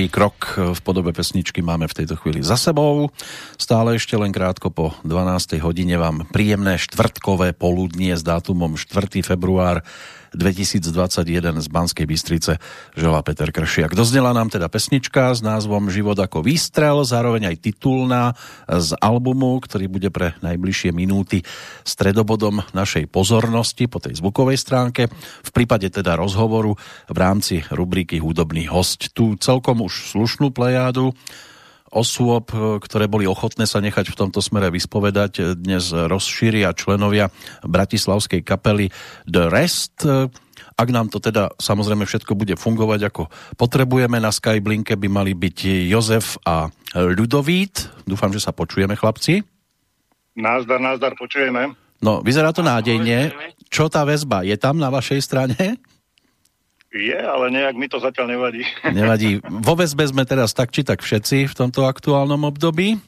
prvý krok v podobe pesničky máme v tejto chvíli za sebou. Stále ešte len krátko po 12. hodine vám príjemné štvrtkové poludnie s dátumom 4. február 2021 z Banskej Bystrice želá Peter Kršiak. Doznela nám teda pesnička s názvom Život ako výstrel, zároveň aj titulná z albumu, ktorý bude pre najbližšie minúty stredobodom našej pozornosti po tej zvukovej stránke. V prípade teda rozhovoru v rámci rubriky Hudobný host. Tu celkom už slušnú plejádu osôb, ktoré boli ochotné sa nechať v tomto smere vyspovedať, dnes rozšíria členovia bratislavskej kapely The Rest. Ak nám to teda samozrejme všetko bude fungovať ako potrebujeme, na Skyblinke by mali byť Jozef a Ľudovít. Dúfam, že sa počujeme, chlapci. Názdar, názdar, počujeme. No, vyzerá to nádejne. Čo tá väzba? Je tam na vašej strane? Je, ale nejak mi to zatiaľ nevadí. Nevadí. Vo väzbe sme teraz tak či tak všetci v tomto aktuálnom období.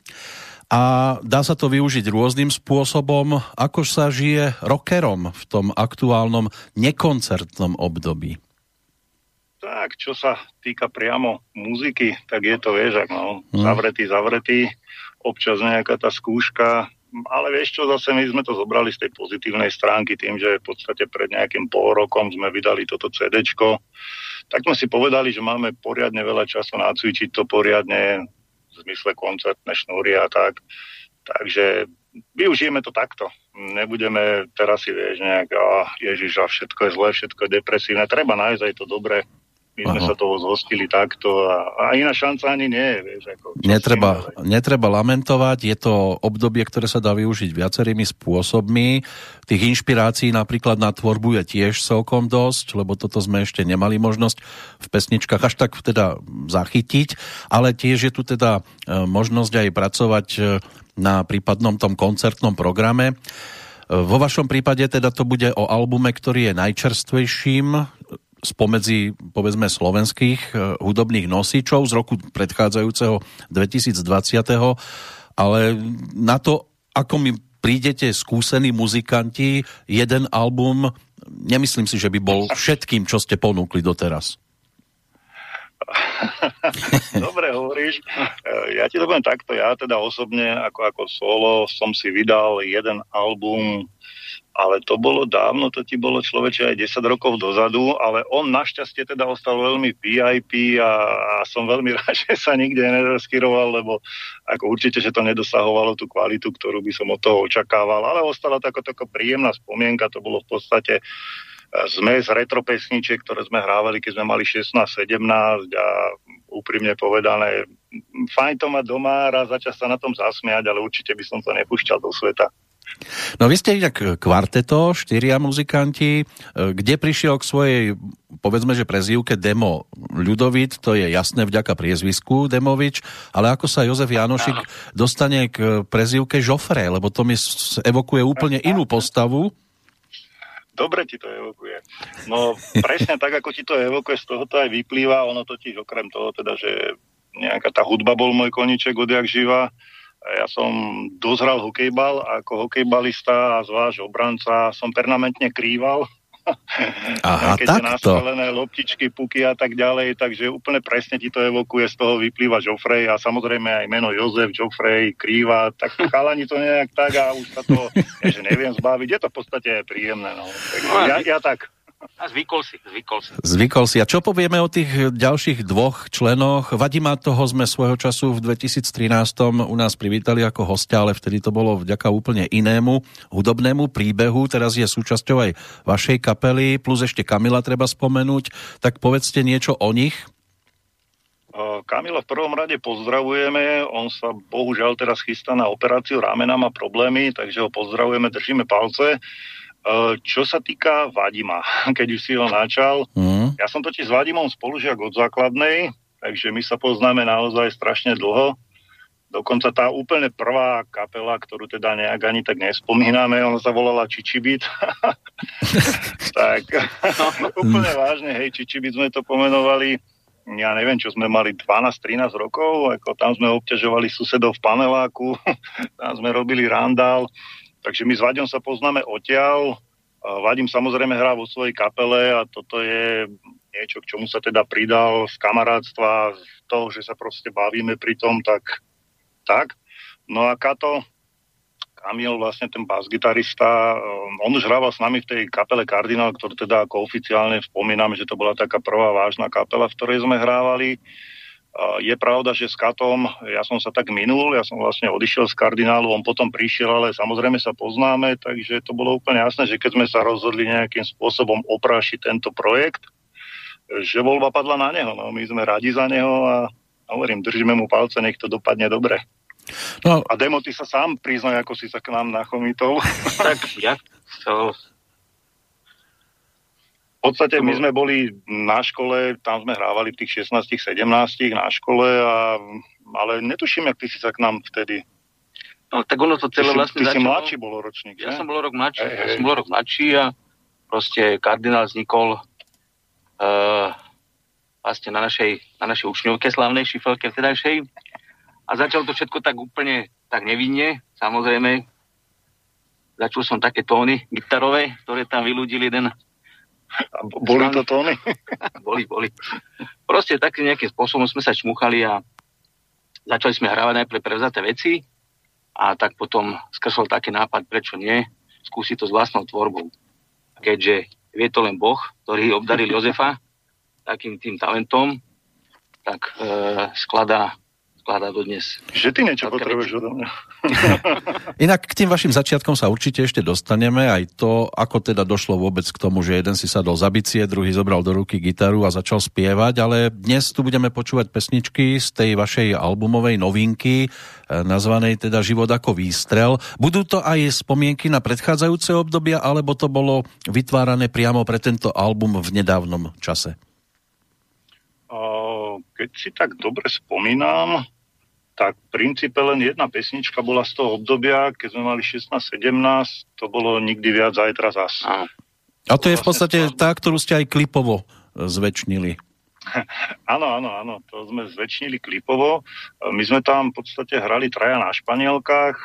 A dá sa to využiť rôznym spôsobom. Ako sa žije rockerom v tom aktuálnom nekoncertnom období? Tak, čo sa týka priamo muziky, tak je to, vieš, no, zavretý, zavretý, občas nejaká tá skúška, ale vieš čo, zase my sme to zobrali z tej pozitívnej stránky tým, že v podstate pred nejakým pol rokom sme vydali toto CDčko, tak sme si povedali, že máme poriadne veľa času nacvičiť to poriadne v zmysle koncertné šnúry a tak. Takže využijeme to takto. Nebudeme teraz si, vieš, nejak, a ježiš, a všetko je zlé, všetko je depresívne. Treba nájsť aj to dobré. My sme Aha. sa toho zhostili takto a, a iná šanca ani nie vieš. Ako, Netreba, netreba lamentovať, je to obdobie, ktoré sa dá využiť viacerými spôsobmi. Tých inšpirácií napríklad na tvorbu je tiež celkom dosť, lebo toto sme ešte nemali možnosť v pesničkách až tak teda zachytiť, ale tiež je tu teda e, možnosť aj pracovať e, na prípadnom tom koncertnom programe. E, Vo vašom prípade teda to bude o albume, ktorý je najčerstvejším spomedzi, povedzme, slovenských e, hudobných nosičov z roku predchádzajúceho 2020. Ale na to, ako mi prídete skúsení muzikanti, jeden album, nemyslím si, že by bol všetkým, čo ste ponúkli doteraz. Dobre hovoríš. Ja ti to poviem takto. Ja teda osobne ako, ako solo som si vydal jeden album ale to bolo dávno, to ti bolo človeče aj 10 rokov dozadu, ale on našťastie teda ostal veľmi VIP a, a som veľmi rád, že sa nikde nerozkyroval, lebo ako určite, že to nedosahovalo tú kvalitu, ktorú by som od toho očakával, ale ostala to ako taká príjemná spomienka, to bolo v podstate e, zmes retro pesničiek, ktoré sme hrávali, keď sme mali 16-17 a úprimne povedané, fajn to mať doma, raz začať sa na tom zasmiať, ale určite by som to nepúšťal do sveta. No vy ste inak kvarteto, štyria muzikanti. E, kde prišiel k svojej, povedzme, že prezývke Demo Ľudovit, to je jasné vďaka priezvisku Demovič, ale ako sa Jozef Janošik dostane k prezývke Žofre, lebo to mi evokuje úplne inú postavu. Dobre ti to evokuje. No presne tak, ako ti to evokuje, z toho to aj vyplýva, ono totiž okrem toho teda, že nejaká tá hudba bol môj koniček odjak živa, ja som dozhral hokejbal a ako hokejbalista a zvlášť obranca som permanentne krýval. Aha, Keď takto. nastrelené loptičky, puky a tak ďalej, takže úplne presne ti to evokuje, z toho vyplýva Joffrey a samozrejme aj meno Jozef, Joffrey, krýva, tak chalani to nejak tak a už sa to, že neviem zbaviť, je to v podstate príjemné. No. Takže no, ja, ja tak. A zvykol si, zvykol si. Zvykol si. A čo povieme o tých ďalších dvoch členoch? Vadima toho sme svojho času v 2013 u nás privítali ako hostia, ale vtedy to bolo vďaka úplne inému hudobnému príbehu. Teraz je súčasťou aj vašej kapely, plus ešte Kamila treba spomenúť. Tak povedzte niečo o nich. Kamila v prvom rade pozdravujeme, on sa bohužiaľ teraz chystá na operáciu ramena, má problémy, takže ho pozdravujeme, držíme palce. Eh, čo sa týka Vadima, keď už si ho načal, mm. ja som totiž s Vadimom spolužiak od základnej, takže my sa poznáme naozaj strašne dlho. Dokonca tá úplne prvá kapela, ktorú teda nejak ani tak nespomíname, ona sa volala Čičibit. tak úplne vážne, hej, Čičibit sme to pomenovali. Ja neviem, čo sme mali 12-13 rokov, ako tam sme obťažovali susedov v paneláku, tam sme robili randál. Takže my s Vaďom sa poznáme odtiaľ. Vadim samozrejme hrá vo svojej kapele a toto je niečo, k čomu sa teda pridal z kamarátstva, z toho, že sa proste bavíme pri tom, tak tak. No a Kato, Kamil, vlastne ten bas-gitarista, um, on už hrával s nami v tej kapele Cardinal, ktorú teda ako oficiálne spomíname, že to bola taká prvá vážna kapela, v ktorej sme hrávali. Je pravda, že s Katom, ja som sa tak minul, ja som vlastne odišiel z kardinálu, on potom prišiel, ale samozrejme sa poznáme, takže to bolo úplne jasné, že keď sme sa rozhodli nejakým spôsobom oprášiť tento projekt, že voľba padla na neho. No, my sme radi za neho a hovorím, držíme mu palce, nech to dopadne dobre. No. A Demo, ty sa sám priznaj, ako si sa k nám nachomitol. tak ja to v podstate my sme boli na škole, tam sme hrávali v tých 16-17 na škole, a, ale netuším, jak ty si sa k nám vtedy No tak ono to celé vlastne ty začalo. Si mladší bol ročník, Ja som bol rok mladší, hey, ja som bol rok mladší a proste kardinál vznikol uh, vlastne na našej, na našej učňovke slavnej šifelke vtedajšej a začalo to všetko tak úplne tak nevinne, samozrejme. Začul som také tóny gitarové, ktoré tam vylúdil jeden a boli to tóny? boli, boli. Proste takým nejakým spôsobom sme sa čmuchali a začali sme hrávať najprv prevzaté veci a tak potom skrsol taký nápad, prečo nie, skúsiť to s vlastnou tvorbou. Keďže vie to len Boh, ktorý obdaril Jozefa takým tým talentom, tak e, skladá skladá do dnes. Že ty niečo potrebuješ odo mňa. Inak k tým vašim začiatkom sa určite ešte dostaneme, aj to, ako teda došlo vôbec k tomu, že jeden si sadol za bicie, druhý zobral do ruky gitaru a začal spievať, ale dnes tu budeme počúvať pesničky z tej vašej albumovej novinky, eh, nazvanej teda Život ako výstrel. Budú to aj spomienky na predchádzajúce obdobia, alebo to bolo vytvárané priamo pre tento album v nedávnom čase? Keď si tak dobre spomínam, tak v princípe len jedna pesnička bola z toho obdobia, keď sme mali 16-17, to bolo nikdy viac zajtra zas. A to je v podstate tá, ktorú ste aj klipovo zväčšnili. Áno, áno, áno, to sme zväčšnili klipovo. My sme tam v podstate hrali traja na španielkách,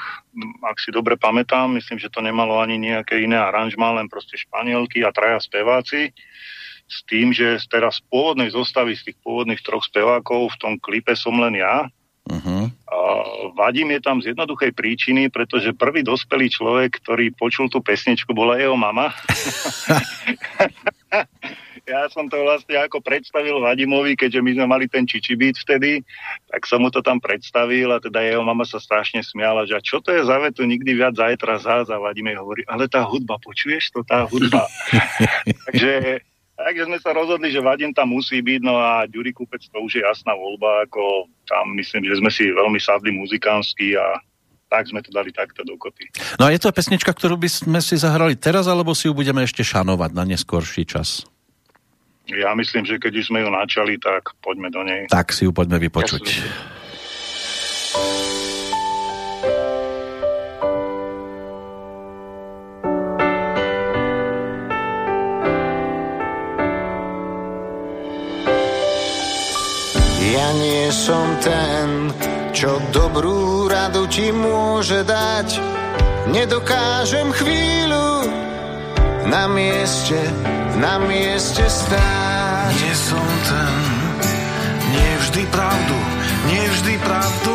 ak si dobre pamätám, myslím, že to nemalo ani nejaké iné aranžma, len proste španielky a traja speváci. S tým, že teraz z pôvodnej zostavy, z tých pôvodných troch spevákov v tom klipe som len ja. Uh-huh. A vadím je tam z jednoduchej príčiny, pretože prvý dospelý človek, ktorý počul tú pesničku, bola jeho mama. ja som to vlastne ako predstavil Vadimovi, keďže my sme mali ten čičibít vtedy, tak som mu to tam predstavil a teda jeho mama sa strašne smiala, že čo to je za vetu, nikdy viac zajtra zás a Vadim hovorí, ale tá hudba, počuješ to, tá hudba. Takže Takže sme sa rozhodli, že Vadim tam musí byť, no a Ďuri Kupec to už je jasná voľba, ako tam myslím, že sme si veľmi sadli muzikánsky a tak sme to dali takto dokopy. No a je to pesnička, ktorú by sme si zahrali teraz, alebo si ju budeme ešte šanovať na neskorší čas? Ja myslím, že keď už sme ju načali, tak poďme do nej. Tak si ju poďme vypočuť. Ja nie som ten, čo dobrú radu ti môže dať. Nedokážem chvíľu na mieste na mieste stáť. Nie som ten, nie vždy pravdu, nie vždy pravdu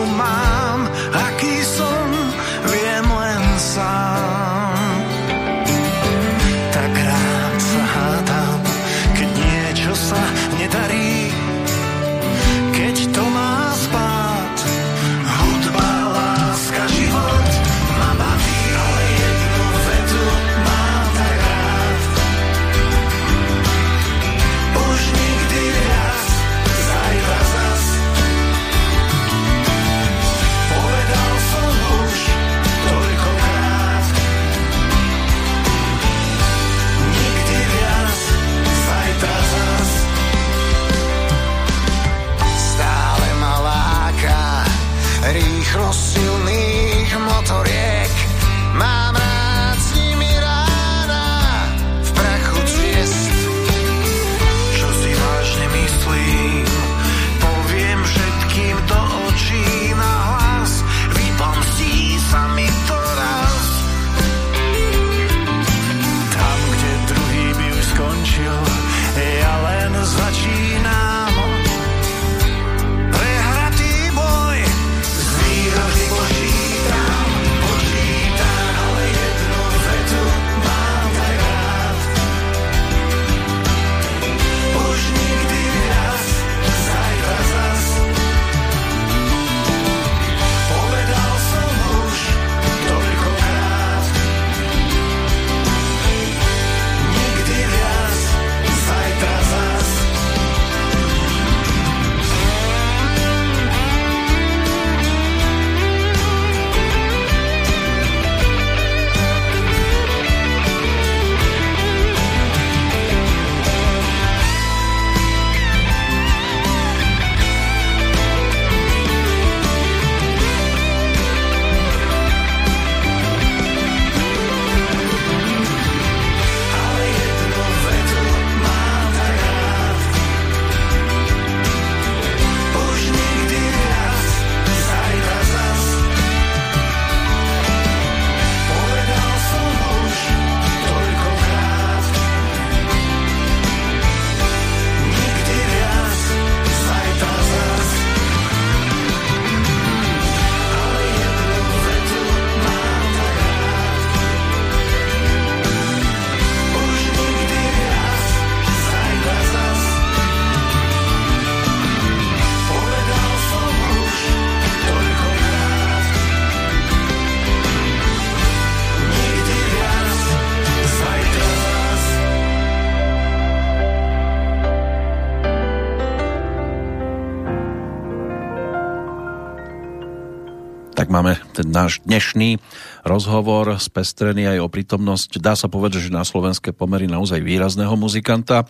náš dnešný rozhovor spestrený aj o prítomnosť, dá sa povedať, že na slovenské pomery naozaj výrazného muzikanta.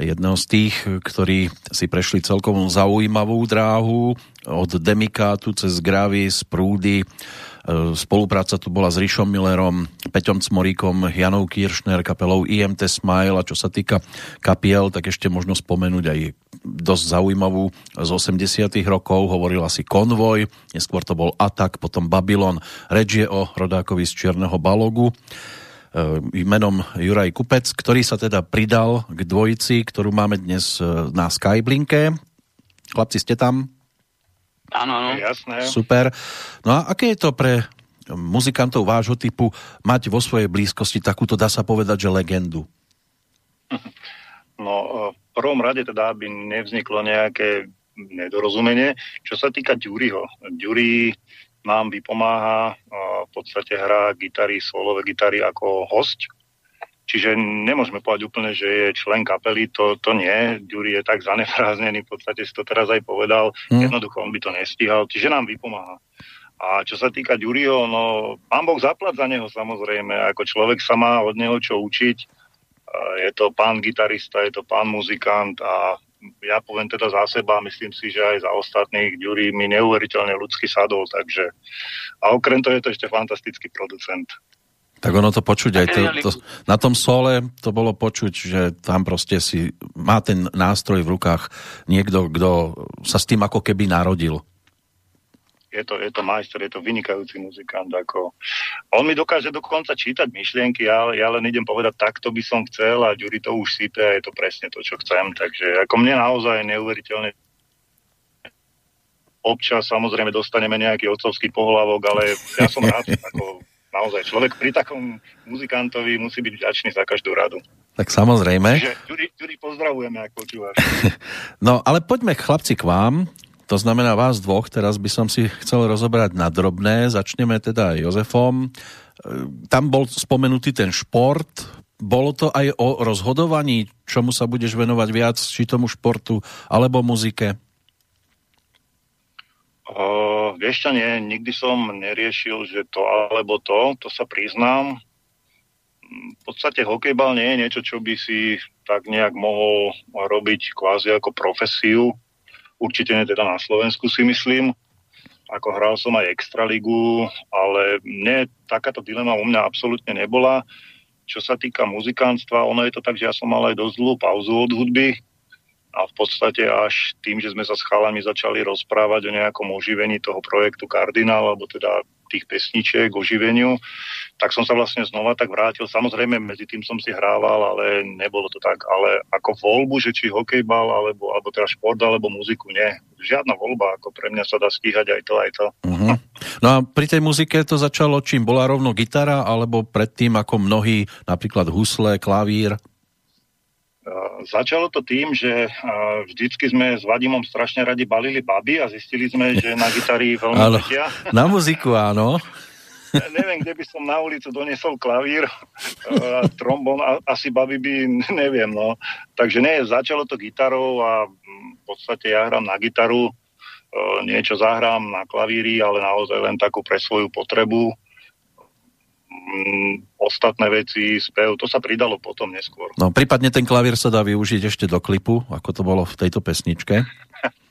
Jedného z tých, ktorí si prešli celkom zaujímavú dráhu od Demikátu cez Gravis, Prúdy, E, spolupráca tu bola s Rišom Millerom, Peťom Cmoríkom, Janou Kiršner, kapelou IMT Smile. A čo sa týka kapiel, tak ešte možno spomenúť aj dosť zaujímavú z 80 rokov, hovoril asi Konvoj, neskôr to bol Atak, potom Babylon, reč je o rodákovi z Čierneho Balogu menom Juraj Kupec, ktorý sa teda pridal k dvojici, ktorú máme dnes e, na Skyblinke. Chlapci, ste tam? Áno, áno. Jasné. Super. No a aké je to pre muzikantov vášho typu mať vo svojej blízkosti takúto, dá sa povedať, že legendu? No, e, v prvom rade teda, aby nevzniklo nejaké nedorozumenie. Čo sa týka Ďuriho. Ďuri nám vypomáha, v podstate hrá gitary, solové gitary ako host Čiže nemôžeme povedať úplne, že je člen kapely, to, to nie. Ďuri je tak zanefráznený, v podstate si to teraz aj povedal. Hmm. Jednoducho on by to nestíhal, čiže nám vypomáha. A čo sa týka Ďuriho, no pán Boh zaplať za neho samozrejme, ako človek sa má od neho čo učiť. Je to pán gitarista, je to pán muzikant a ja poviem teda za seba, myslím si, že aj za ostatných Ďuri mi neuveriteľne ľudský sadol, takže a okrem toho je to ešte fantastický producent. Tak ono to počuť aj to, to, na tom sole to bolo počuť, že tam proste si má ten nástroj v rukách niekto, kto sa s tým ako keby narodil. Je to, je to majster, je to vynikajúci muzikant. Ako... On mi dokáže dokonca čítať myšlienky, ja, ja len idem povedať, takto by som chcel a Ďuri to už sype a je to presne to, čo chcem. Takže ako mne naozaj neuveriteľne občas samozrejme dostaneme nejaký otcovský pohlavok, ale ja som rád, ako naozaj človek pri takom muzikantovi musí byť vďačný za každú radu. Tak samozrejme. Čiže Ďuri, Ďuri pozdravujeme, ak počúvaš. no, ale poďme chlapci k vám. To znamená vás dvoch, teraz by som si chcel rozobrať na drobné. Začneme teda Jozefom. E, tam bol spomenutý ten šport. Bolo to aj o rozhodovaní, čomu sa budeš venovať viac, či tomu športu, alebo muzike? Uh, vieš čo, nie, nikdy som neriešil, že to alebo to, to sa priznám. V podstate hokejbal nie je niečo, čo by si tak nejak mohol robiť kvázi ako profesiu. Určite nie teda na Slovensku si myslím. Ako hral som aj Extraligu, ale mne takáto dilema u mňa absolútne nebola. Čo sa týka muzikánstva, ono je to tak, že ja som mal aj dosť dlhú pauzu od hudby, a v podstate až tým, že sme sa s chalami začali rozprávať o nejakom oživení toho projektu Kardinál, alebo teda tých pesničiek, oživeniu, tak som sa vlastne znova tak vrátil. Samozrejme, medzi tým som si hrával, ale nebolo to tak. Ale ako voľbu, že či hokejbal, alebo, alebo teda šport, alebo muziku, nie. Žiadna voľba, ako pre mňa sa dá stíhať aj to, aj to. Uh-huh. No a pri tej muzike to začalo čím? Bola rovno gitara, alebo predtým ako mnohí, napríklad husle, klavír? Začalo to tým, že vždycky sme s Vadimom strašne radi balili baby a zistili sme, že na gitari veľmi áno, Na muziku áno. neviem, kde by som na ulicu doniesol klavír, a trombon, a, asi baby by, neviem, no. Takže nie, začalo to gitarou a v podstate ja hrám na gitaru, niečo zahrám na klavíri, ale naozaj len takú pre svoju potrebu ostatné veci, spev, to sa pridalo potom neskôr. No, prípadne ten klavír sa dá využiť ešte do klipu, ako to bolo v tejto pesničke.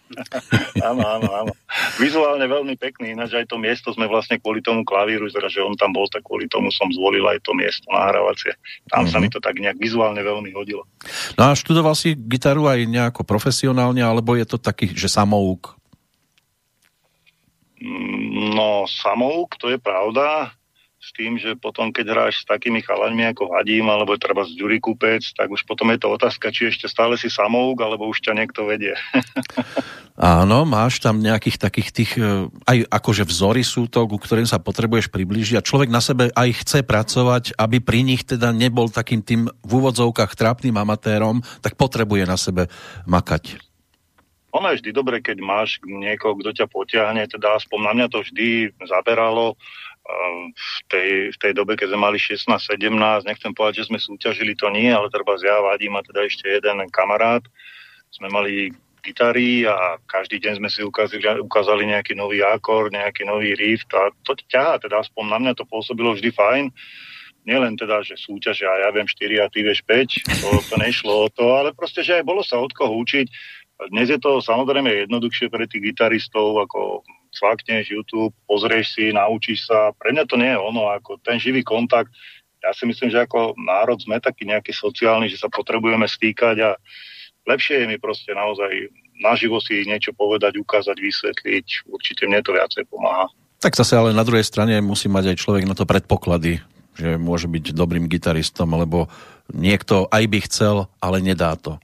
áno, áno, áno. Vizuálne veľmi pekný, ináč aj to miesto sme vlastne kvôli tomu klavíru, teda, že on tam bol, tak kvôli tomu som zvolil aj to miesto nahrávacie. Tam mm-hmm. sa mhm. mi to tak nejak vizuálne veľmi hodilo. No a študoval si gitaru aj nejako profesionálne, alebo je to taký, že samouk? Mm, no, samouk, to je pravda s tým, že potom, keď hráš s takými chalaňmi ako Hadím, alebo treba z Ďuri Kupec, tak už potom je to otázka, či ešte stále si samouk, alebo už ťa niekto vedie. Áno, máš tam nejakých takých tých, e, aj akože vzory sú to, ku ktorým sa potrebuješ priblížiť a človek na sebe aj chce pracovať, aby pri nich teda nebol takým tým v úvodzovkách trápnym amatérom, tak potrebuje na sebe makať. Ono je vždy dobre, keď máš niekoho, kto ťa potiahne, teda aspoň na mňa to vždy zaberalo v tej, v tej dobe, keď sme mali 16-17, nechcem povedať, že sme súťažili, to nie, ale treba ja vadím a teda ešte jeden kamarát. Sme mali gitary a každý deň sme si ukázali, ukázali nejaký nový akord, nejaký nový riff a to ťahá, teda aspoň na mňa to pôsobilo vždy fajn. nielen teda, že súťaž, a ja viem 4 a ty vieš 5, to, to nešlo o to, ale proste, že aj bolo sa od koho učiť. Dnes je to samozrejme jednoduchšie pre tých gitaristov, ako cvakneš YouTube, pozrieš si, naučíš sa. Pre mňa to nie je ono, ako ten živý kontakt. Ja si myslím, že ako národ sme taký nejaký sociálny, že sa potrebujeme stýkať a lepšie je mi proste naozaj naživo si niečo povedať, ukázať, vysvetliť. Určite mne to viacej pomáha. Tak zase ale na druhej strane musí mať aj človek na to predpoklady, že môže byť dobrým gitaristom, alebo niekto aj by chcel, ale nedá to.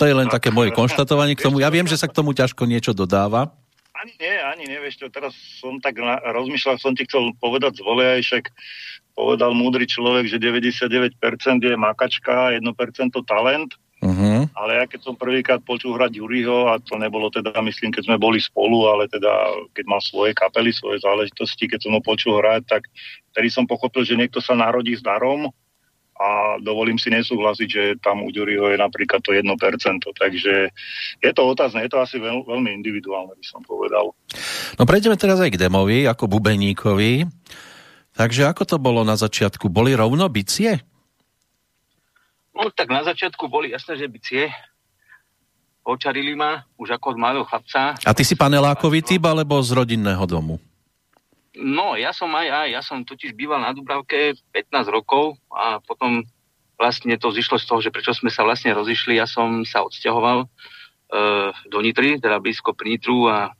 To je len no, také moje konštatovanie k tomu. Ja viem, že sa k tomu ťažko niečo dodáva. Ani nie, ani nie, vieš čo, teraz som tak na, rozmýšľal, som ti chcel povedať z voliajšek, povedal múdry človek, že 99% je makačka, 1% talent. Uh-huh. Ale ja keď som prvýkrát počul hrať Juriho, a to nebolo teda, myslím, keď sme boli spolu, ale teda keď mal svoje kapely, svoje záležitosti, keď som ho počul hrať, tak vtedy som pochopil, že niekto sa narodí s darom a dovolím si nesúhlasiť, že tam u Juriho je napríklad to 1%. Takže je to otázne, je to asi veľ, veľmi individuálne, by som povedal. No prejdeme teraz aj k Demovi, ako bubeníkovi. Takže ako to bolo na začiatku? Boli rovno bicie? No tak na začiatku boli jasné, že bicie. Očarili ma už ako od malého chlapca. A ty si panelákový typ alebo z rodinného domu? No, ja som aj, aj, ja som totiž býval na Dubravke 15 rokov a potom vlastne to zišlo z toho, že prečo sme sa vlastne rozišli, ja som sa odsťahoval e, do Nitry, teda blízko pri Nitru a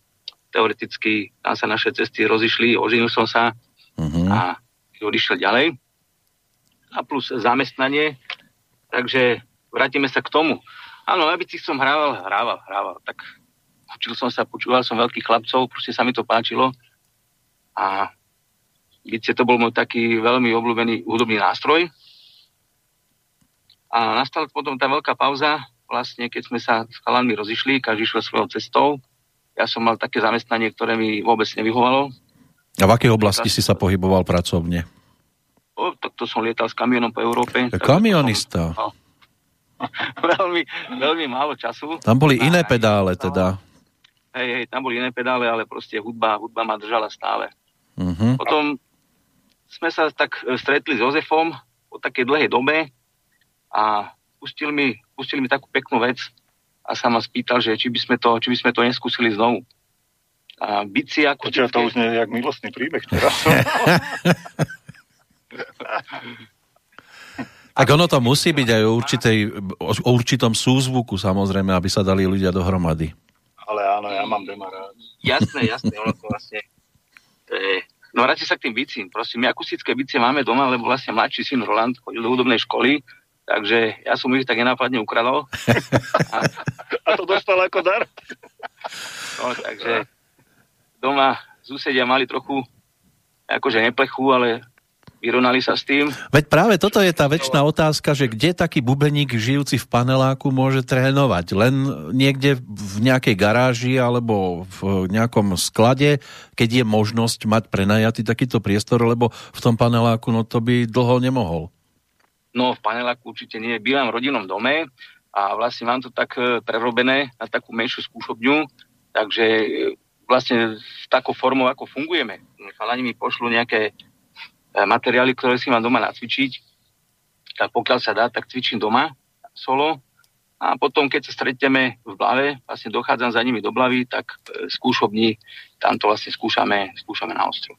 teoreticky tam sa naše cesty rozišli, oženil som sa uh-huh. a odišiel ďalej. A plus zamestnanie, Takže vrátime sa k tomu. Áno, aby si som hrával, hrával, hrával. Tak učil som sa, počúval som veľkých chlapcov, proste sa mi to páčilo. A bicie to bol môj taký veľmi obľúbený hudobný nástroj. A nastala potom tá veľká pauza, vlastne keď sme sa s chalami rozišli, každý šiel svojou cestou. Ja som mal také zamestnanie, ktoré mi vôbec nevyhovalo. A v akej oblasti si sa pohyboval pracovne? O, tak to som lietal s kamionom po Európe. Kamionista. Som, no, veľmi, veľmi málo času. Tam boli iné pedále teda. Hej, hej, tam boli iné pedále, ale proste hudba, hudba ma držala stále. Uh-huh. Potom sme sa tak e, stretli s Jozefom po takej dlhej dobe a pustil mi, pustil mi takú peknú vec a sa ma spýtal, že či by sme to, či by sme to neskúsili znovu. A bici ako... Počuva, to už nie je jak milostný príbeh teraz. Tak ono to musí byť aj o, určitej, o určitom súzvuku samozrejme, aby sa dali ľudia dohromady. Ale áno, ja mám Dema rád. Jasné, jasné, ono to vlastne... Je, no vráti sa k tým bicím. Prosím, my akustické bicie máme doma, lebo vlastne mladší syn Roland chodil do hudobnej školy, takže ja som ich tak nenápadne ukradol. A, a to dostal ako dar? No, takže doma susedia mali trochu akože neplechu, ale vyrovnali sa s tým. Veď práve toto je tá väčšiná otázka, že kde taký bubeník žijúci v paneláku môže trénovať? Len niekde v nejakej garáži alebo v nejakom sklade, keď je možnosť mať prenajatý takýto priestor, lebo v tom paneláku no to by dlho nemohol. No v paneláku určite nie. Bývam v rodinnom dome a vlastne mám to tak e, prerobené na takú menšiu skúšobňu, takže e, vlastne v takou formou, ako fungujeme. Chalani mi pošlu nejaké materiály, ktoré si mám doma nacvičiť, tak pokiaľ sa dá, tak cvičím doma solo a potom, keď sa stretneme v Blave, vlastne dochádzam za nimi do Blavy, tak skúšobní, tam to vlastne skúšame, skúšame na ostru.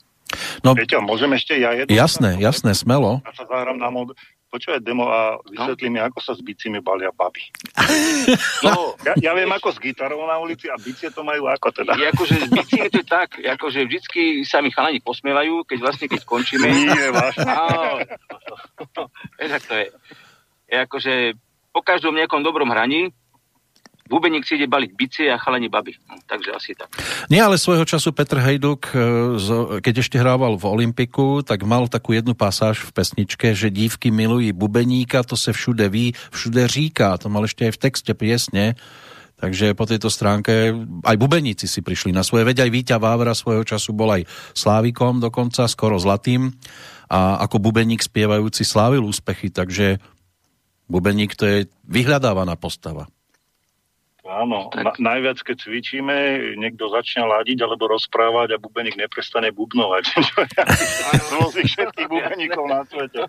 No, Peťo, môžem ešte ja jedno? Jasné, jasné, smelo. Ja sa zahrám na mod počúvaj demo a vysvetlí no? mi, ako sa s bicimi balia baby. No, ja, ja viem ako s gitarou na ulici a bicie to majú ako teda. Je akože s bicimi to je tak, akože vždycky sa mi chalani posmievajú, keď vlastne keď skončíme. Nie, vážne. Vieš, to je. Je akože po každom nejakom dobrom hraní Bubeník si ide baliť bicie a chalani baby. No, takže asi tak. Nie, ale svojho času Petr Hejduk, e, keď ešte hrával v Olympiku, tak mal takú jednu pasáž v pesničke, že dívky milují bubeníka, to se všude ví, všude říká. To mal ešte aj v texte piesne. Takže po tejto stránke aj bubeníci si prišli na svoje. Veď aj Víťa Vávra svojho času bol aj Slávikom dokonca, skoro zlatým. A ako bubeník spievajúci slávil úspechy, takže bubeník to je vyhľadávaná postava. Áno, na, najviac keď cvičíme, niekto začne ladiť alebo rozprávať a bubeník neprestane bubnovať. Čo ja všetkých bubeníkov na svete.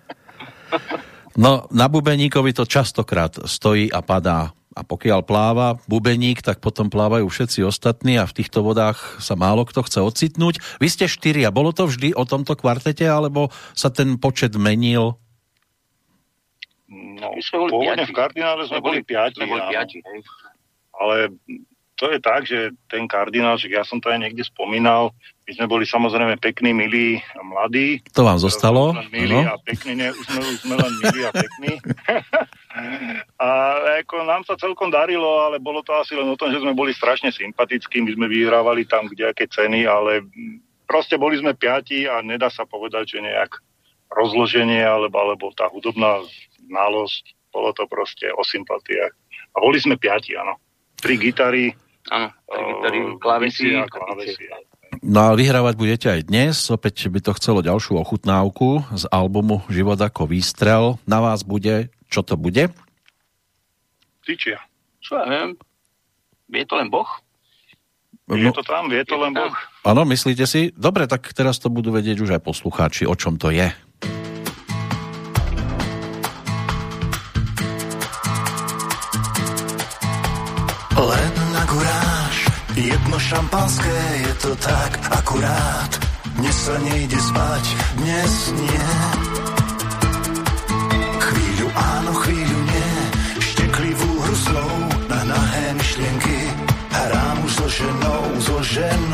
No, na bubeníkovi to častokrát stojí a padá. A pokiaľ pláva bubeník, tak potom plávajú všetci ostatní a v týchto vodách sa málo kto chce ocitnúť. Vy ste štyria. Bolo to vždy o tomto kvartete, alebo sa ten počet menil? No, pôvodne v kardinále sme boli piati. Sme boli piati ale to je tak, že ten kardinál, že ja som to aj niekde spomínal, my sme boli samozrejme pekní, milí a mladí. To vám zostalo? Milí no. a pekní, ne, už sme, už sme len milí a pekní. a ako nám sa celkom darilo, ale bolo to asi len o tom, že sme boli strašne sympatickí, my sme vyhrávali tam kdejaké ceny, ale proste boli sme piati a nedá sa povedať, že nejak rozloženie alebo, alebo tá hudobná znalosť, bolo to proste o sympatiách. A boli sme piati, áno tri gitary, Áno, tri gitary, klávesy a klávesy. No a vyhrávať budete aj dnes, opäť by to chcelo ďalšiu ochutnávku z albumu Život ako výstrel. Na vás bude, čo to bude? Tyčia. Čo ja viem, vie to len Boh? No, je to tam, vie to len Boh. Áno, myslíte si? Dobre, tak teraz to budú vedieť už aj poslucháči, o čom to je. Šampanské, je to tak akurát. Dnes sa nejde spať, dnes nie. Chvíľu áno, chvíľu nie, šteklivú hru slov na nahé myšlienky. Hrám už so ženou, so ženou.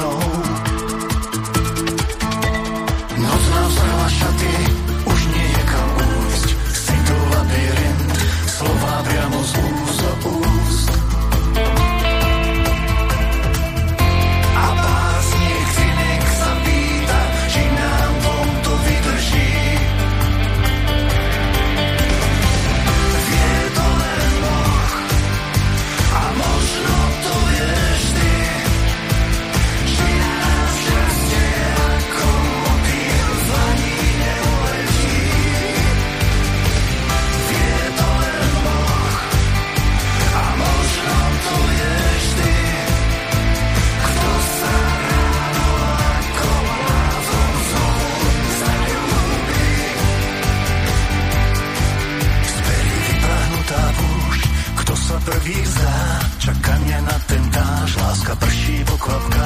club.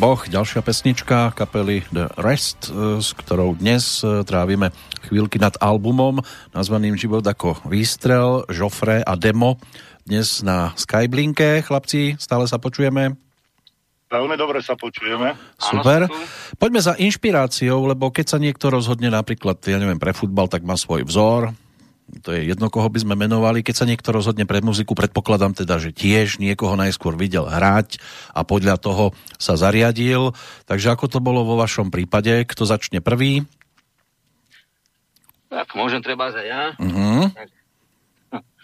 Boh, ďalšia pesnička kapely The Rest, e, s ktorou dnes e, trávime chvíľky nad albumom nazvaným Život ako výstrel, Joffre a Demo. Dnes na Skyblinke, chlapci, stále sa počujeme. Veľmi dobre sa počujeme. Super. Poďme za inšpiráciou, lebo keď sa niekto rozhodne napríklad, ja neviem, pre futbal, tak má svoj vzor, to je jedno, koho by sme menovali. Keď sa niekto rozhodne pre muziku, predpokladám teda, že tiež niekoho najskôr videl hrať a podľa toho sa zariadil. Takže ako to bolo vo vašom prípade? Kto začne prvý? Tak môžem treba za ja. Uh-huh.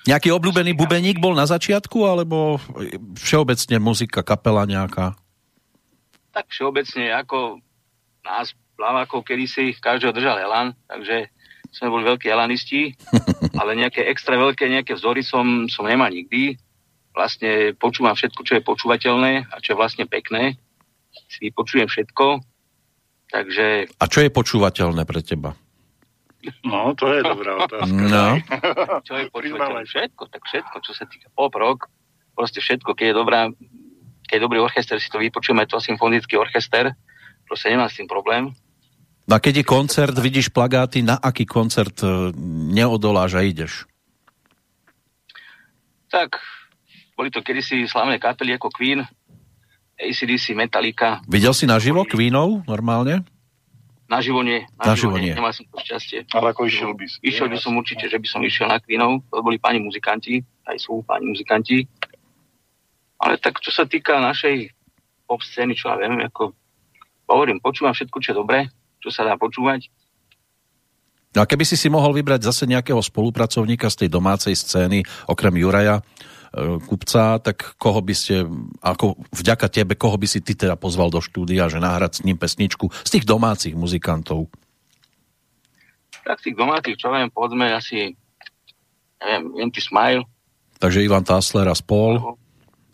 Nejaký obľúbený bubeník bol na začiatku, alebo všeobecne muzika, kapela nejaká? Tak všeobecne, ako nás plavákov kedysi každého držal Elan, takže sme boli veľkí elanisti, ale nejaké extra veľké nejaké vzory som, som nemal nikdy. Vlastne počúvam všetko, čo je počúvateľné a čo je vlastne pekné. Si počujem všetko. Takže... A čo je počúvateľné pre teba? No, to je dobrá otázka. No. čo je počúvateľné? Všetko, tak všetko, čo sa týka pop rock, proste všetko, keď je dobrá, keď je dobrý orchester, si to vypočujeme, to symfonický orchester, proste nemám s tým problém. No a keď je koncert, vidíš plagáty, na aký koncert e, neodoláš a ideš? Tak, boli to kedysi slavné kapely ako Queen, ACDC, Metallica. Videl si naživo Queenov normálne? Naživo nie. Naživo nie. Nemal som to šťastie. Ale ako išiel by si? Išiel by som určite, že by som išiel na Queenov. To boli páni muzikanti, aj sú páni muzikanti. Ale tak, čo sa týka našej pop scény, čo ja viem, ako hovorím, počúvam všetko, čo je dobré, čo sa dá počúvať. No a keby si si mohol vybrať zase nejakého spolupracovníka z tej domácej scény, okrem Juraja e, Kupca, tak koho by ste, ako vďaka tebe, koho by si ty teda pozval do štúdia, že nahrať s ním pesničku z tých domácich muzikantov? Tak tých domácich, čo viem, povedzme asi, neviem, Empty Smile. Takže Ivan Tásler a spol.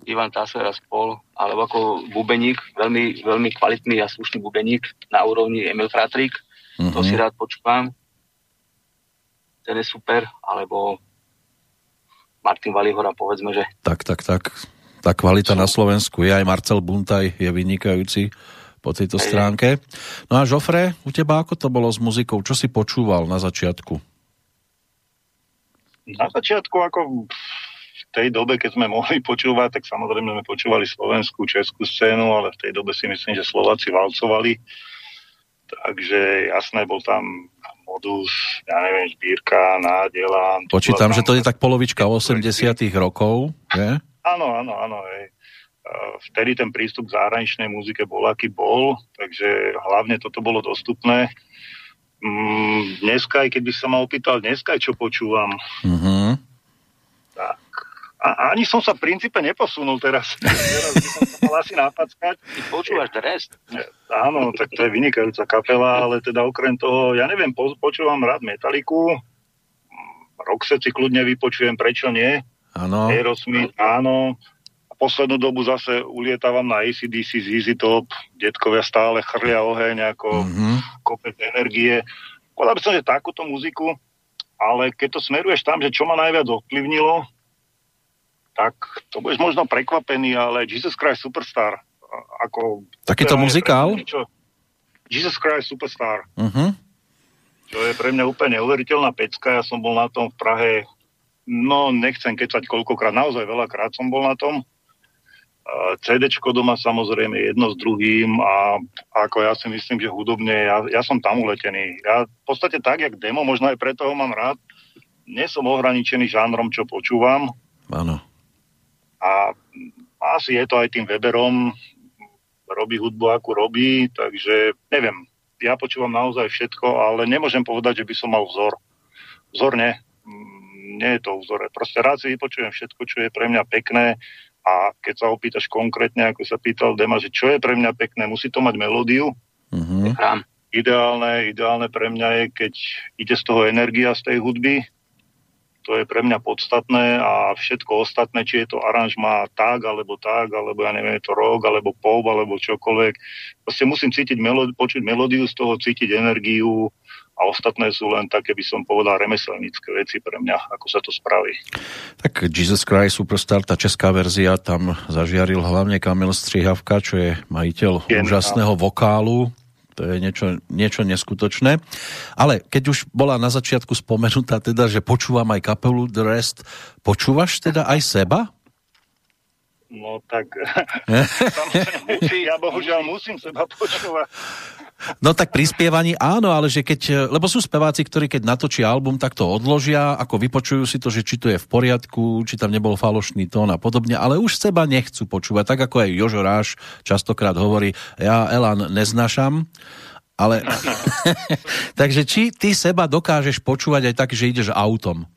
Ivan Tásler a spol, alebo ako bubeník, veľmi, veľmi kvalitný a slušný bubeník na úrovni Emil Fratrik, uh-huh. to si rád počúvam. Ten je super, alebo Martin Valihora, povedzme, že... Tak, tak, tak. Tá kvalita na Slovensku je aj Marcel Buntaj, je vynikajúci po tejto stránke. No a Žofre, u teba ako to bolo s muzikou? Čo si počúval na začiatku? Na začiatku ako tej dobe, keď sme mohli počúvať, tak samozrejme sme počúvali slovenskú, českú scénu, ale v tej dobe si myslím, že Slováci valcovali. Takže jasné, bol tam modus, ja neviem, Šbírka, Nádela. Počítam, že to je tak polovička 80 rokov, je? Áno, áno, áno. Hej. Vtedy ten prístup k zahraničnej muzike bol, aký bol, takže hlavne toto bolo dostupné. Mm, dneska, aj keď by sa ma opýtal, dneska čo počúvam, uh-huh. tak a ani som sa v princípe neposunul teraz. teraz by som sa mal asi napackať. Ty počúvaš rest? Áno, tak to je vynikajúca kapela, ale teda okrem toho, ja neviem, po, počúvam rád Metaliku, Roxette si kľudne vypočujem, prečo nie? Áno. Aerosmith, áno. A poslednú dobu zase ulietávam na ACDC z Easy Top, detkovia stále chrlia oheň ako mm-hmm. kopec energie. Povedal by som, že takúto muziku, ale keď to smeruješ tam, že čo ma najviac ovplyvnilo, tak to budeš možno prekvapený, ale Jesus Christ Superstar. Ako, Takýto muzikál? Niečo, Jesus Christ Superstar. Uh-huh. Čo je pre mňa úplne neuveriteľná pecka. Ja som bol na tom v Prahe, no nechcem kecať koľkokrát, naozaj veľakrát som bol na tom. CDčko doma samozrejme jedno s druhým a ako ja si myslím, že hudobne, ja, ja som tam uletený. Ja v podstate tak, jak demo, možno aj preto ho mám rád, nie som ohraničený žánrom, čo počúvam. Áno. A asi je to aj tým Weberom, robí hudbu, ako robí, takže neviem, ja počúvam naozaj všetko, ale nemôžem povedať, že by som mal vzor. Vzor nie, mm, nie je to vzore. Proste rád si vypočujem všetko, čo je pre mňa pekné a keď sa opýtaš konkrétne, ako sa pýtal Dema, že čo je pre mňa pekné, musí to mať melódiu. Uh-huh. Ideálne, ideálne pre mňa je, keď ide z toho energia z tej hudby, to je pre mňa podstatné a všetko ostatné, či je to aranžma tak, alebo tak, alebo ja neviem, je to rock, alebo pop, alebo čokoľvek. Proste musím cítiť melódiu, počuť melódiu, z toho cítiť energiu a ostatné sú len také, by som povedal, remeselnícke veci pre mňa, ako sa to spraví. Tak Jesus Christ Superstar, tá česká verzia, tam zažiaril hlavne Kamil Strihavka, čo je majiteľ Jen, úžasného vokálu, to je niečo, niečo neskutočné. Ale keď už bola na začiatku spomenutá teda, že počúvam aj kapelu The Rest, počúvaš teda aj seba? No tak, musí, ja bohužiaľ musím seba počúvať. No tak pri spievaní áno, ale že keď, lebo sú speváci, ktorí keď natočia album, tak to odložia, ako vypočujú si to, že či to je v poriadku, či tam nebol falošný tón a podobne, ale už seba nechcú počúvať, tak ako aj Jožo Ráš častokrát hovorí, ja Elan neznášam, ale... Takže či ty seba dokážeš počúvať aj tak, že ideš autom?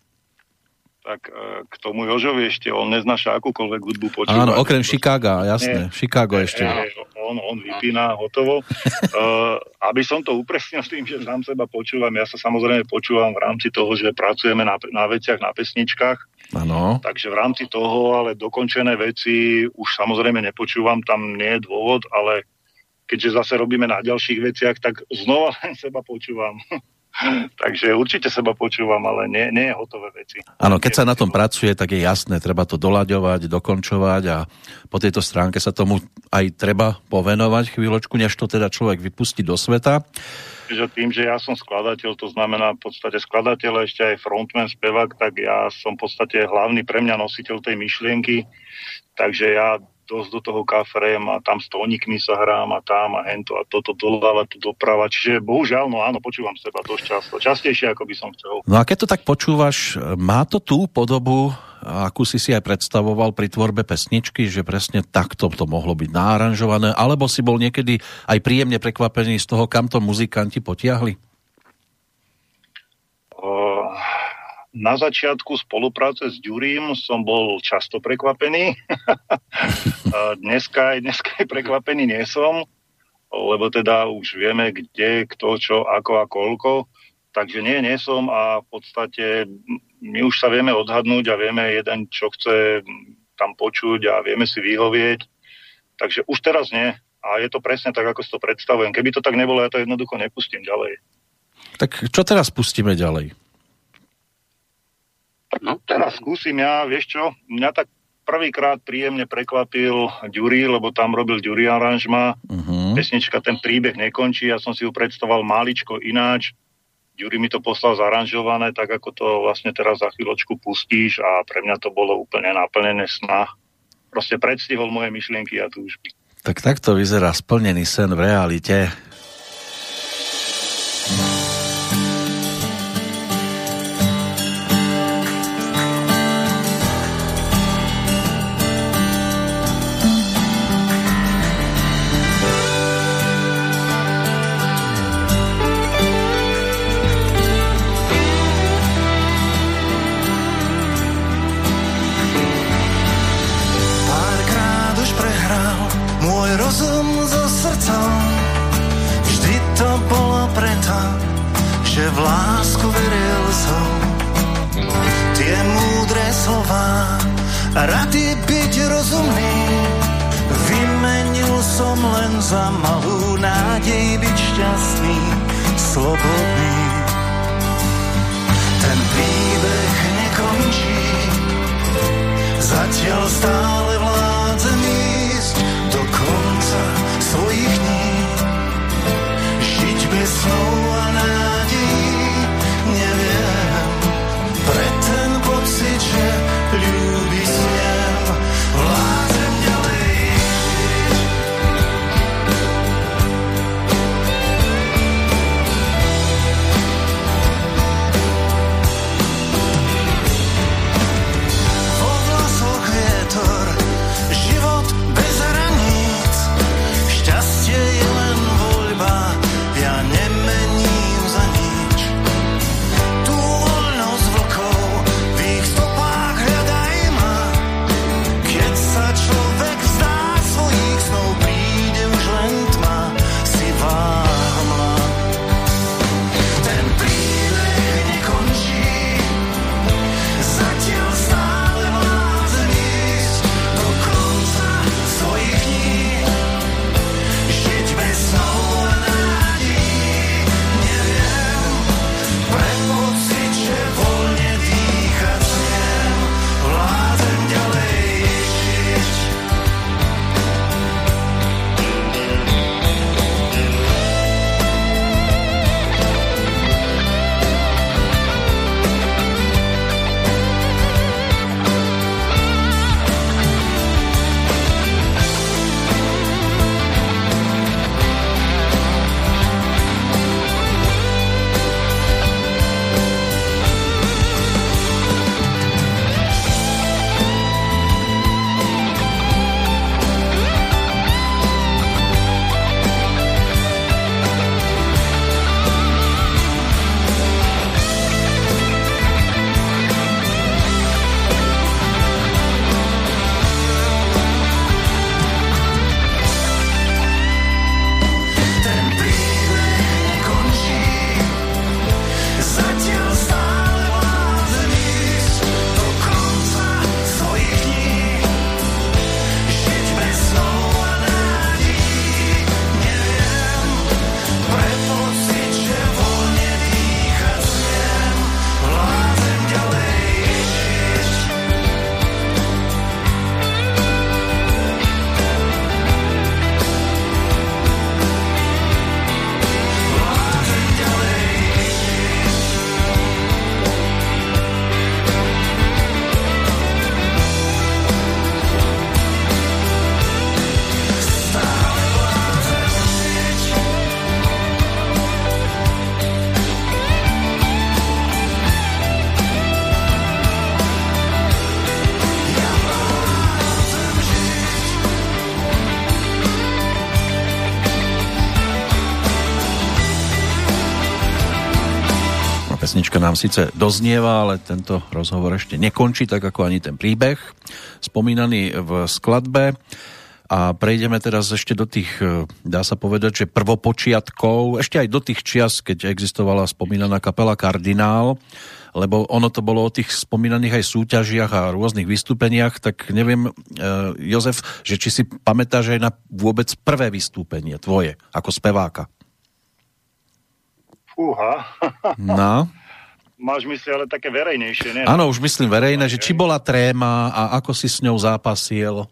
Tak e, k tomu Jožovi ešte, on neznáša akúkoľvek hudbu počúvať. Áno, okrem Chicaga, jasné, nie, Chicago ešte. Nie, on, on vypína, hotovo. uh, aby som to upresnil s tým, že sám seba počúvam, ja sa samozrejme počúvam v rámci toho, že pracujeme na, na veciach, na pesničkách, Ano. Takže v rámci toho, ale dokončené veci už samozrejme nepočúvam, tam nie je dôvod, ale keďže zase robíme na ďalších veciach, tak znova len seba počúvam. Takže určite seba počúvam, ale nie, nie je hotové veci. Áno, keď sa na tom pracuje, tak je jasné, treba to doľaďovať, dokončovať a po tejto stránke sa tomu aj treba povenovať chvíľočku, než to teda človek vypustí do sveta. Že tým, že ja som skladateľ, to znamená v podstate skladateľ, ešte aj frontman, spevák, tak ja som v podstate hlavný pre mňa nositeľ tej myšlienky, takže ja dosť do toho kafrem a tam s tónikmi sa hrám a tam a hento a toto doľava, tu doprava. Čiže bohužiaľ, no áno, počúvam seba dosť často. Častejšie, ako by som chcel. No a keď to tak počúvaš, má to tú podobu, akú si si aj predstavoval pri tvorbe pesničky, že presne takto to mohlo byť náranžované, alebo si bol niekedy aj príjemne prekvapený z toho, kam to muzikanti potiahli? Na začiatku spolupráce s Ďurím som bol často prekvapený. dneska, aj, dneska aj prekvapený nie som, lebo teda už vieme, kde, kto, čo, ako a koľko. Takže nie, nie som a v podstate my už sa vieme odhadnúť a vieme jeden, čo chce tam počuť a vieme si vyhovieť. Takže už teraz nie. A je to presne tak, ako si to predstavujem. Keby to tak nebolo, ja to jednoducho nepustím ďalej. Tak čo teraz pustíme ďalej? No, teraz skúsim ja, vieš čo, mňa tak prvýkrát príjemne prekvapil Ďuri, lebo tam robil Ďuri aranžma. Uh-huh. Pesnička, ten príbeh nekončí, ja som si ju predstavoval maličko ináč. Ďuri mi to poslal zaranžované, tak ako to vlastne teraz za chvíľočku pustíš a pre mňa to bolo úplne naplnené sna. Proste predstihol moje myšlienky a túžby. Tak takto vyzerá splnený sen v realite. Nám síce doznieva, ale tento rozhovor ešte nekončí, tak ako ani ten príbeh spomínaný v skladbe. A prejdeme teraz ešte do tých, e, dá sa povedať, že prvopočiatkov, ešte aj do tých čias, keď existovala spomínaná kapela Kardinál, lebo ono to bolo o tých spomínaných aj súťažiach a rôznych vystúpeniach, tak neviem, e, Jozef, že či si pamätáš aj na vôbec prvé vystúpenie tvoje, ako speváka. Fúha. No. Máš mysli ale také verejnejšie, nie? Áno, už myslím verejné, že či bola tréma a ako si s ňou zápasil.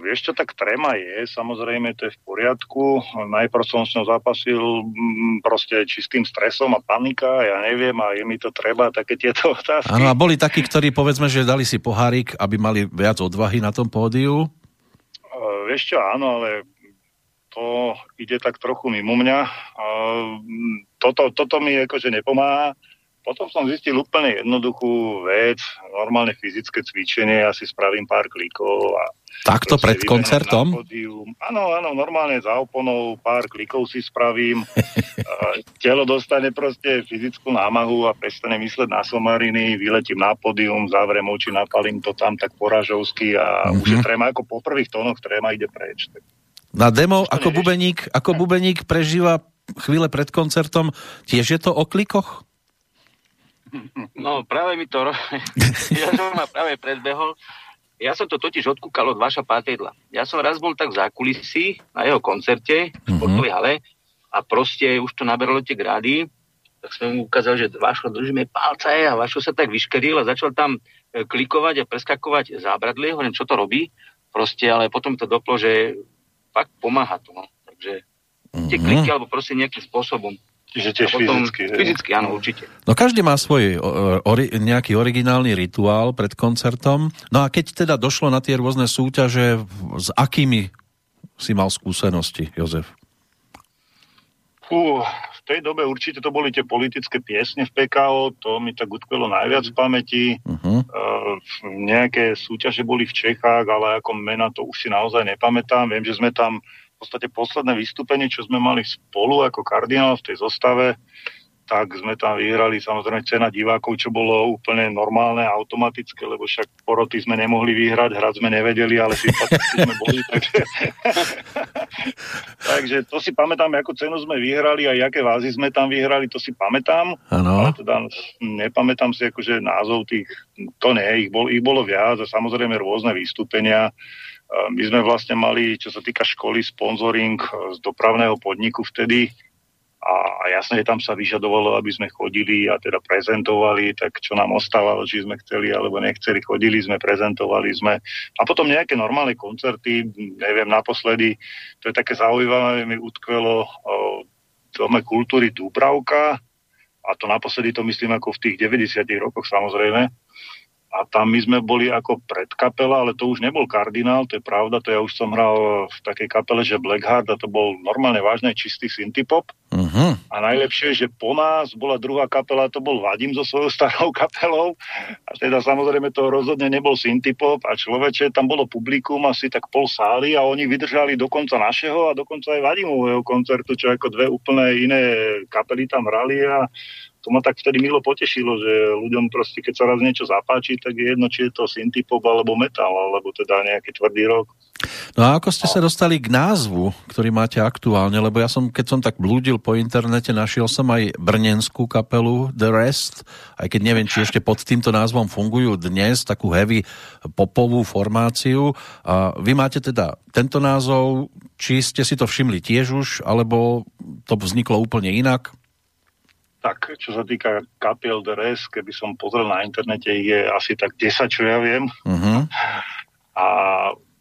Vieš čo, tak tréma je, samozrejme to je v poriadku. Najprv som s ňou zápasil mm, proste čistým stresom a panika, ja neviem, a je mi to treba, také tieto otázky. Áno, a boli takí, ktorí povedzme, že dali si pohárik, aby mali viac odvahy na tom pódiu? Uh, vieš čo, áno, ale to ide tak trochu mimo mňa. Toto, toto mi akože nepomáha. Potom som zistil úplne jednoduchú vec, normálne fyzické cvičenie, ja si spravím pár klikov a Takto pred koncertom? Áno, áno, normálne za oponou pár klikov si spravím. Telo dostane proste fyzickú námahu a prestane mysleť na somariny, vyletím na pódium, zavrem oči, napalím to tam tak poražovsky a mm-hmm. už je tréma ako po prvých tónoch, tréma ide preč. Na demo, ako bubeník, ako bubeník prežíva chvíle pred koncertom, tiež je to o klikoch? No, práve mi to... ja som ma práve predbehol. Ja som to totiž odkúkal od Vaša Pátedla. Ja som raz bol tak za kulisy na jeho koncerte v mhm. športovej hale a proste už to naberalo tie grády, tak sme mu ukázali, že Vašo, držíme palce a Vašo sa tak vyškeril a začal tam e, klikovať a preskakovať zábradlie, hovorím, čo to robí, proste, ale potom to doplo, že fakt pomáha to. No. Takže tie kliky alebo proste nejakým spôsobom. Čiže tiež potom, fyzicky. Fyzicky, áno, určite. No každý má svoj ori, nejaký originálny rituál pred koncertom. No a keď teda došlo na tie rôzne súťaže, s akými si mal skúsenosti, Jozef? Fú, v tej dobe určite to boli tie politické piesne v PKO, to mi tak utkvelo najviac v pamäti. Uh-huh. Uh, nejaké súťaže boli v Čechách, ale ako mena to už si naozaj nepamätám. Viem, že sme tam podstate posledné vystúpenie, čo sme mali spolu ako kardinál v tej zostave, tak sme tam vyhrali samozrejme cena divákov, čo bolo úplne normálne, automatické, lebo však poroty sme nemohli vyhrať, hrať sme nevedeli, ale sympaticky sme boli. Takže... takže to si pamätám, ako cenu sme vyhrali a aké vázy sme tam vyhrali, to si pamätám. Ano. Ale teda nepamätám si akože názov tých, to nie, ich, bol, ich bolo viac a samozrejme rôzne vystúpenia. My sme vlastne mali, čo sa týka školy, sponzoring z dopravného podniku vtedy, a jasne, tam sa vyžadovalo, aby sme chodili a teda prezentovali, tak čo nám ostávalo, či sme chceli alebo nechceli, chodili sme, prezentovali sme. A potom nejaké normálne koncerty, neviem, naposledy, to je také zaujímavé, mi utkvelo o Dome kultúry Dúbravka, a to naposledy to myslím ako v tých 90 rokoch samozrejme, a tam my sme boli ako predkapela, ale to už nebol kardinál, to je pravda, to ja už som hral v takej kapele, že Blackheart a to bol normálne vážne čistý syntipop. Uh-huh. A najlepšie, že po nás bola druhá kapela, to bol Vadim so svojou starou kapelou a teda samozrejme to rozhodne nebol syntipop a človeče, tam bolo publikum asi tak pol sály a oni vydržali do konca našeho a dokonca aj Vadimového koncertu, čo ako dve úplne iné kapely tam hrali a to ma tak vtedy milo potešilo, že ľuďom proste, keď sa raz niečo zapáči, tak je jedno, či je to syntipop alebo metal, alebo teda nejaký tvrdý rok. No a ako ste sa dostali k názvu, ktorý máte aktuálne? Lebo ja som, keď som tak blúdil po internete, našiel som aj brnenskú kapelu The Rest, aj keď neviem, či ešte pod týmto názvom fungujú dnes, takú heavy popovú formáciu. A vy máte teda tento názov, či ste si to všimli tiež už, alebo to vzniklo úplne inak? Tak, čo sa týka kapiel DRS, keby som pozrel na internete, je asi tak 10, čo ja viem. Uh-huh. A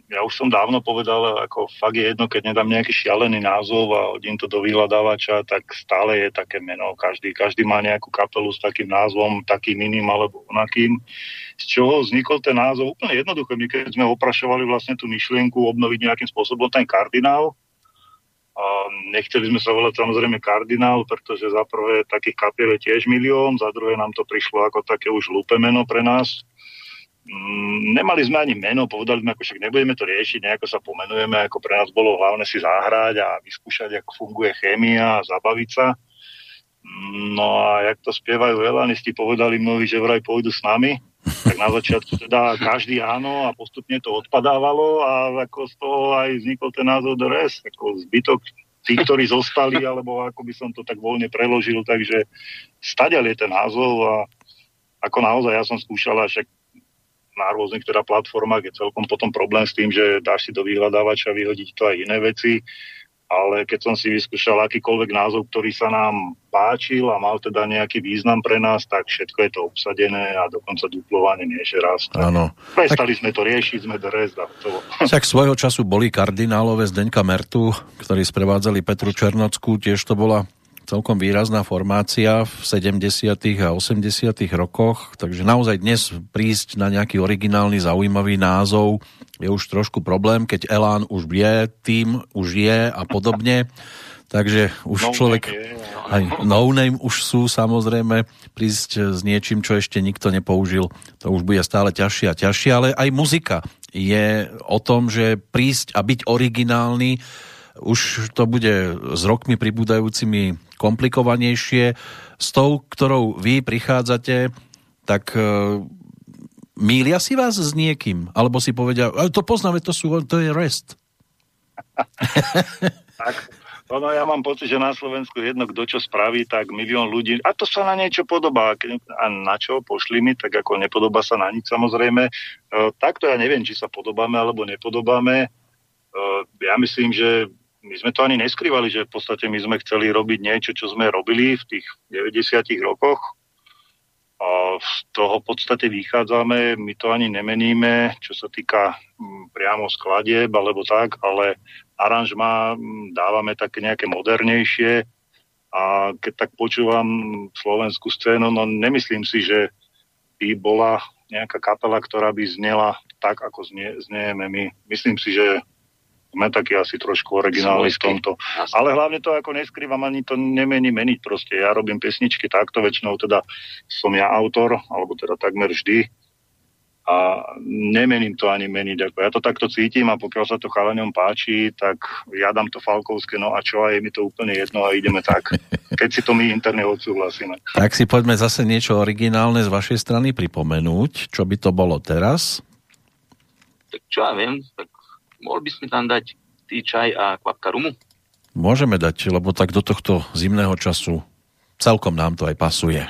ja už som dávno povedal, ako fakt je jedno, keď nedám nejaký šialený názov a hodím to do vyhľadávača, tak stále je také meno. Každý, každý má nejakú kapelu s takým názvom, takým iným alebo onakým. Z čoho vznikol ten názov? Úplne jednoduché. My keď sme oprašovali vlastne tú myšlienku obnoviť nejakým spôsobom ten kardinál, nechceli sme sa volať samozrejme kardinál, pretože za prvé takých kapiel je tiež milión, za druhé nám to prišlo ako také už lúpe meno pre nás. Mm, nemali sme ani meno, povedali sme, ako však nebudeme to riešiť, nejako sa pomenujeme, ako pre nás bolo hlavné si zahrať a vyskúšať, ako funguje chémia a zabaviť sa. No a jak to spievajú Elanisti, povedali mnohí, že vraj pôjdu s nami, tak na začiatku teda každý áno a postupne to odpadávalo a ako z toho aj vznikol ten názov The Rest, ako zbytok tí, ktorí zostali, alebo ako by som to tak voľne preložil, takže stadiaľ je ten názov a ako naozaj ja som skúšal, však na rôznych teda platformách je celkom potom problém s tým, že dáš si do vyhľadávača vyhodiť to aj iné veci ale keď som si vyskúšal akýkoľvek názov, ktorý sa nám páčil a mal teda nejaký význam pre nás, tak všetko je to obsadené a dokonca duplovanie nie ešte raz. Áno. Prestali tak... sme to riešiť, sme dres a to. Tak svojho času boli kardinálové Zdeňka Mertu, ktorí sprevádzali Petru Černockú, tiež to bola celkom výrazná formácia v 70. a 80. rokoch, takže naozaj dnes prísť na nejaký originálny, zaujímavý názov je už trošku problém, keď Elán už je, tým už je a podobne. Takže už no človek, je, aj no name už sú samozrejme, prísť s niečím, čo ešte nikto nepoužil, to už bude stále ťažšie a ťažšie, ale aj muzika je o tom, že prísť a byť originálny, už to bude s rokmi pribúdajúcimi komplikovanejšie. S tou, ktorou vy prichádzate, tak e, mília si vás s niekým? Alebo si povedia, ale to poznáme, to, sú, to je rest. tak, no, ja mám pocit, že na Slovensku jedno, kto čo spraví, tak milión ľudí, a to sa na niečo podobá. A na čo? Pošli mi, tak ako nepodobá sa na nič samozrejme. E, takto ja neviem, či sa podobáme alebo nepodobáme. E, ja myslím, že my sme to ani neskrývali, že v podstate my sme chceli robiť niečo, čo sme robili v tých 90 rokoch. A z toho v podstate vychádzame, my to ani nemeníme, čo sa týka mm, priamo skladieb alebo tak, ale aranžma mm, dávame také nejaké modernejšie a keď tak počúvam slovenskú scénu, no nemyslím si, že by bola nejaká kapela, ktorá by znela tak, ako znie, znieme my. Myslím si, že sme takí asi trošku originálni v tomto. Ale hlavne to ako neskrývam, ani to nemení meniť proste. Ja robím pesničky takto, väčšinou teda som ja autor, alebo teda takmer vždy a nemením to ani meniť. Ako ja to takto cítim a pokiaľ sa to chalaňom páči, tak ja dám to Falkovské, no a čo, a je mi to úplne jedno a ideme tak, keď si to my interne odsúhlasíme. Tak si poďme zase niečo originálne z vašej strany pripomenúť, čo by to bolo teraz? Tak čo ja viem, tak mohol by sme tam dať tý čaj a kvapka rumu? Môžeme dať, lebo tak do tohto zimného času celkom nám to aj pasuje.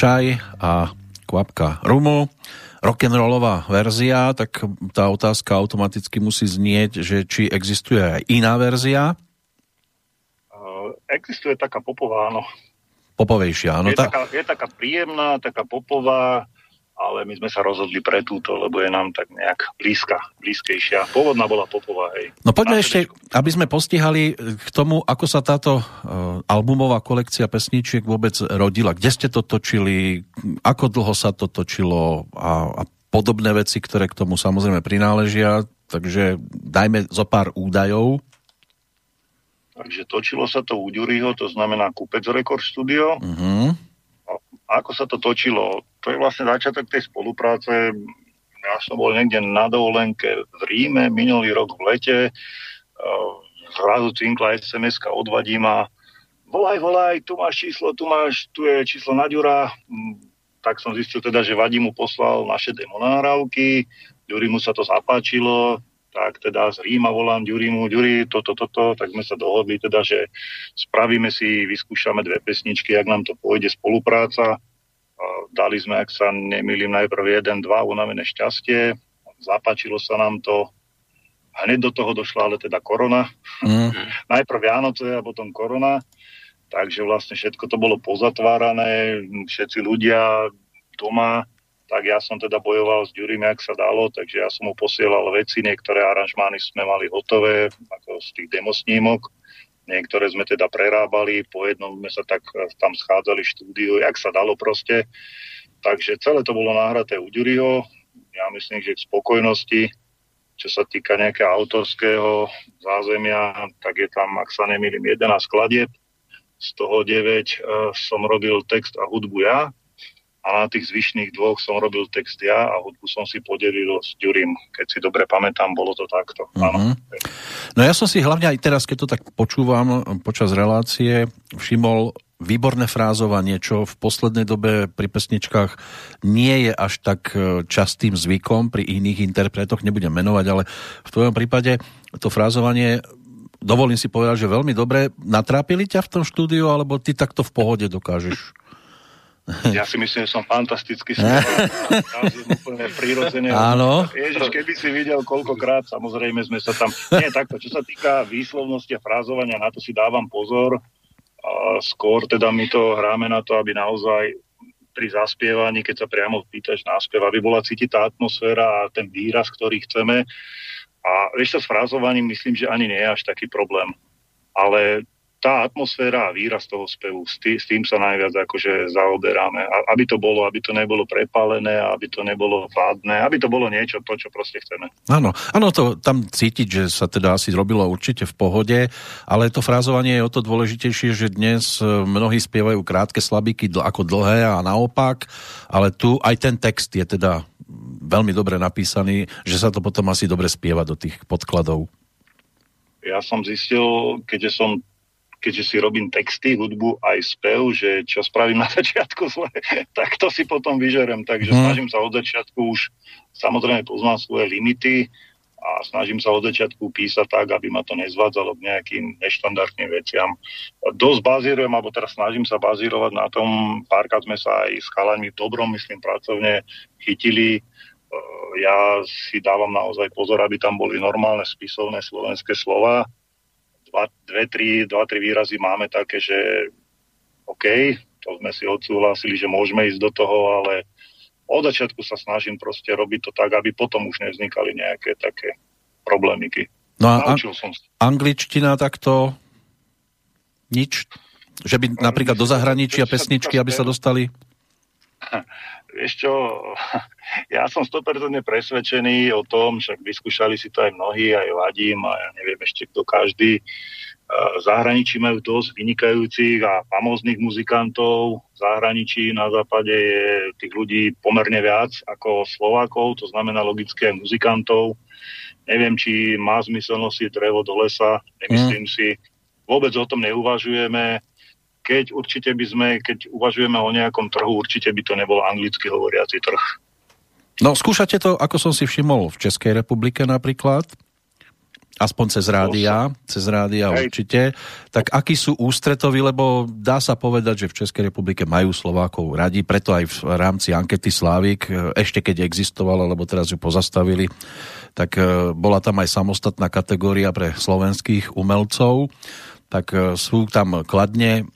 Čaj a kvapka rumu. Rock'n'rollová verzia, tak tá otázka automaticky musí znieť, že či existuje aj iná verzia? Uh, existuje taká popová, áno. Popovejšia, áno. Je, ta... taká, je taká príjemná, taká popová, ale my sme sa rozhodli pre túto, lebo je nám tak nejak blízka, blízkejšia. Pôvodná bola popová, hej. No poďme A ešte, aby sme postihali k tomu, ako sa táto uh, albumová kolekcia pesničiek vôbec rodila. Kde ste to točili, ako dlho sa to točilo a, a podobné veci, ktoré k tomu samozrejme prináležia. Takže dajme zo pár údajov. Takže točilo sa to u Ďuriho, to znamená Kupec Record Studio. Uh-huh ako sa to točilo? To je vlastne začiatok tej spolupráce. Ja som bol niekde na dovolenke v Ríme minulý rok v lete. Zrazu cinkla sms odvadí ma volaj, volaj, tu máš číslo, tu máš, tu je číslo Naďura. Mm, tak som zistil teda, že Vadí mu poslal naše demonárávky, Ďuri mu sa to zapáčilo, tak teda z Ríma volám Ďurimu, Ďuri, toto, toto, tak sme sa dohodli teda, že spravíme si, vyskúšame dve pesničky, ak nám to pôjde spolupráca. Dali sme, ak sa nemýlim, najprv jeden, dva, unavené šťastie. Zapáčilo sa nám to. Hneď do toho došla ale teda korona. Mm. najprv Vianoce a potom korona. Takže vlastne všetko to bolo pozatvárané, všetci ľudia doma tak ja som teda bojoval s Ďurím, jak sa dalo, takže ja som mu posielal veci, niektoré aranžmány sme mali hotové, ako z tých demosnímok, niektoré sme teda prerábali, po jednom sme sa tak eh, tam schádzali štúdiu, jak sa dalo proste. Takže celé to bolo nahraté u Ďuriho, ja myslím, že k spokojnosti, čo sa týka nejakého autorského zázemia, tak je tam, ak sa nemýlim, 11 skladieb, z toho 9 uh, eh, som robil text a hudbu ja, a na tých zvyšných dvoch som robil text ja a hudbu som si podelil s Ďurím. Keď si dobre pamätám, bolo to takto. Uh-huh. No ja som si hlavne aj teraz, keď to tak počúvam počas relácie, všimol výborné frázovanie, čo v poslednej dobe pri pesničkách nie je až tak e, častým zvykom, pri iných interpretoch nebudem menovať, ale v tvojom prípade to frázovanie dovolím si povedať, že veľmi dobre natrápili ťa v tom štúdiu, alebo ty takto v pohode dokážeš ja si myslím, že som fantasticky úplne prirodzene. Áno. Ježiš, keby si videl koľkokrát, samozrejme sme sa tam... Nie, takto, čo sa týka výslovnosti a frázovania, na to si dávam pozor. A skôr teda my to hráme na to, aby naozaj pri zaspievaní, keď sa priamo pýtaš na spev, aby bola cítiť tá atmosféra a ten výraz, ktorý chceme. A vieš, s frázovaním myslím, že ani nie je až taký problém. Ale tá atmosféra a výraz toho spevu, s, tý, s tým sa najviac akože zaoberáme. A, aby to bolo, aby to nebolo prepálené, aby to nebolo vádne, aby to bolo niečo, to, čo proste chceme. Áno, áno, to tam cítiť, že sa teda asi robilo určite v pohode, ale to frázovanie je o to dôležitejšie, že dnes e, mnohí spievajú krátke slabiky ako dlhé a naopak, ale tu aj ten text je teda veľmi dobre napísaný, že sa to potom asi dobre spieva do tých podkladov. Ja som zistil, keďže som keďže si robím texty, hudbu aj spev, že čo spravím na začiatku zle, tak to si potom vyžerem. Takže hmm. snažím sa od začiatku už, samozrejme poznám svoje limity a snažím sa od začiatku písať tak, aby ma to nezvádzalo k nejakým neštandardným veciam. Dosť bazírujem, alebo teraz snažím sa bazírovať na tom, párkrát sme sa aj s chalami v dobrom, myslím, pracovne chytili ja si dávam naozaj pozor, aby tam boli normálne spisovné slovenské slova, dva, dve, tri, dva, tri výrazy máme také, že OK, to sme si odsúhlasili, že môžeme ísť do toho, ale od začiatku sa snažím proste robiť to tak, aby potom už nevznikali nejaké také problémiky. No a an- som angličtina takto nič? Že by napríklad do zahraničia pesničky, aby sa dostali? Vieš čo, ja som 100% presvedčený o tom, však vyskúšali si to aj mnohí, aj Vadím a ja neviem ešte kto každý. V zahraničí majú dosť vynikajúcich a famóznych muzikantov. V zahraničí na západe je tých ľudí pomerne viac ako Slovákov, to znamená logické muzikantov. Neviem, či má zmysel nosiť drevo do lesa, nemyslím mm. si. Vôbec o tom neuvažujeme keď určite by sme, keď uvažujeme o nejakom trhu, určite by to nebol anglicky hovoriaci trh. No skúšate to, ako som si všimol, v Českej republike napríklad? aspoň cez rádia, cez rádia Hej. určite. Tak akí sú ústretoví, lebo dá sa povedať, že v Českej republike majú Slovákov radi, preto aj v rámci ankety Slávik, e, ešte keď existovala, lebo teraz ju pozastavili, tak e, bola tam aj samostatná kategória pre slovenských umelcov tak e, sú tam kladne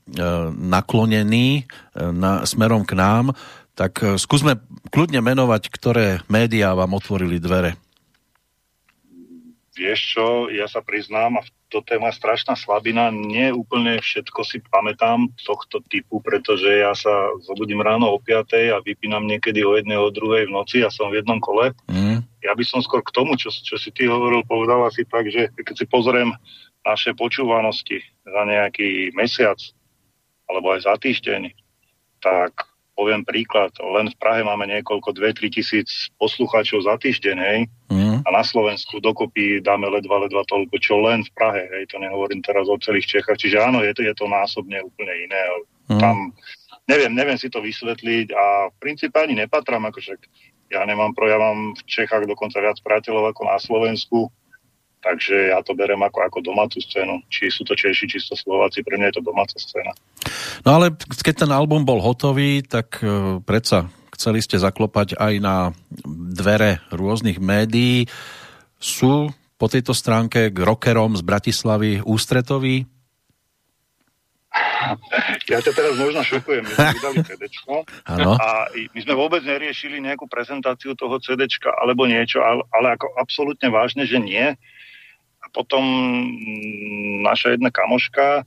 naklonení na, smerom k nám, tak skúsme kľudne menovať, ktoré médiá vám otvorili dvere. Vieš čo, ja sa priznám, a toto je moja strašná slabina, nie úplne všetko si pamätám tohto typu, pretože ja sa zobudím ráno o 5 a vypínam niekedy o jednej, o druhej v noci a som v jednom kole. Mm. Ja by som skôr k tomu, čo, čo si ty hovoril, povedal asi tak, že keď si pozriem naše počúvanosti za nejaký mesiac alebo aj za týždeň, tak poviem príklad, len v Prahe máme niekoľko, 2-3 tisíc poslucháčov za týždeň, hej, mm. a na Slovensku dokopy dáme ledva, ledva toľko, čo len v Prahe, hej, to nehovorím teraz o celých Čechách, čiže áno, je to, je to násobne úplne iné, mm. tam, neviem, neviem si to vysvetliť a v princípe ani nepatrám, akože ja nemám pro, ja mám v Čechách dokonca viac priateľov ako na Slovensku, Takže ja to berem ako, ako domácu scénu. Či sú to Češi, či sú to Slováci, pre mňa je to domáca scéna. No ale keď ten album bol hotový, tak uh, predsa chceli ste zaklopať aj na dvere rôznych médií. Sú po tejto stránke k rockerom z Bratislavy ústretoví? Ja ťa teraz možno šokujem. My sme vydali CDčko a my sme vôbec neriešili nejakú prezentáciu toho CDčka alebo niečo, ale, ale ako absolútne vážne, že nie potom naša jedna kamoška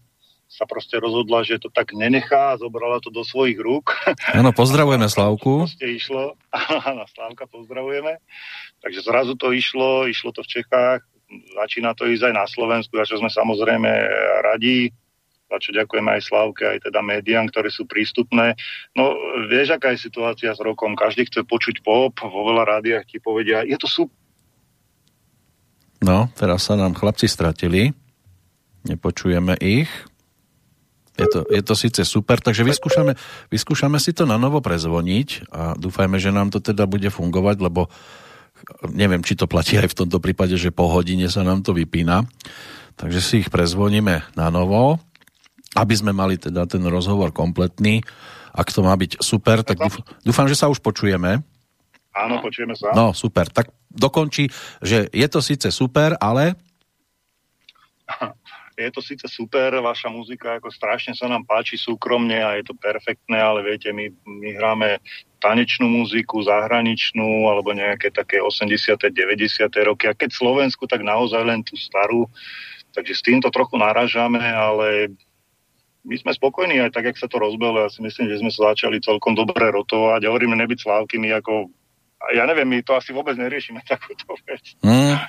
sa proste rozhodla, že to tak nenechá a zobrala to do svojich rúk. Áno, pozdravujeme Slavku. Proste išlo, áno, Slavka pozdravujeme. Takže zrazu to išlo, išlo to v Čechách, začína to ísť aj na Slovensku, za čo sme samozrejme radi, za čo ďakujeme aj Slavke, aj teda médiám, ktoré sú prístupné. No, vieš, aká je situácia s rokom, každý chce počuť pop, vo veľa rádiách ti povedia, je to super, No, teraz sa nám chlapci stratili. Nepočujeme ich. Je to, je to síce super, takže vyskúšame, vyskúšame si to na novo prezvoniť a dúfajme, že nám to teda bude fungovať, lebo neviem, či to platí aj v tomto prípade, že po hodine sa nám to vypína. Takže si ich prezvoníme na novo, aby sme mali teda ten rozhovor kompletný. Ak to má byť super, tak dúfam, dúfam že sa už počujeme. Áno, počujeme sa. No, super. Tak dokončí, že je to síce super, ale... Je to síce super, vaša muzika ako strašne sa nám páči súkromne a je to perfektné, ale viete, my, my hráme tanečnú muziku, zahraničnú alebo nejaké také 80. 90. roky a keď Slovensku, tak naozaj len tú starú. Takže s týmto trochu naražame, ale my sme spokojní aj tak, jak sa to rozbelo. Ja si myslím, že sme sa začali celkom dobre rotovať. Ja hovoríme nebyť slávkymi ako ja neviem, my to asi vôbec neriešime takúto vec. Mm.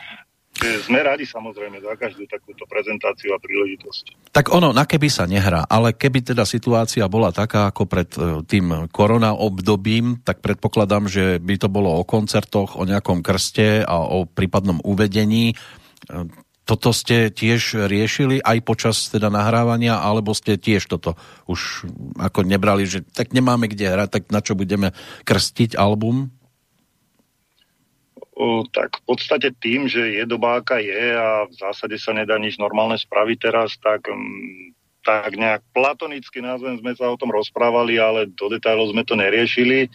Sme radi samozrejme za každú takúto prezentáciu a príležitosť. Tak ono, na keby sa nehrá, ale keby teda situácia bola taká ako pred e, tým korona obdobím, tak predpokladám, že by to bolo o koncertoch, o nejakom krste a o prípadnom uvedení. E, toto ste tiež riešili aj počas teda nahrávania, alebo ste tiež toto už ako nebrali, že tak nemáme kde hrať, tak na čo budeme krstiť album? Tak v podstate tým, že je doba, aká je a v zásade sa nedá nič normálne spraviť teraz, tak, mm, tak nejak platonicky názvem sme sa o tom rozprávali, ale do detailov sme to neriešili.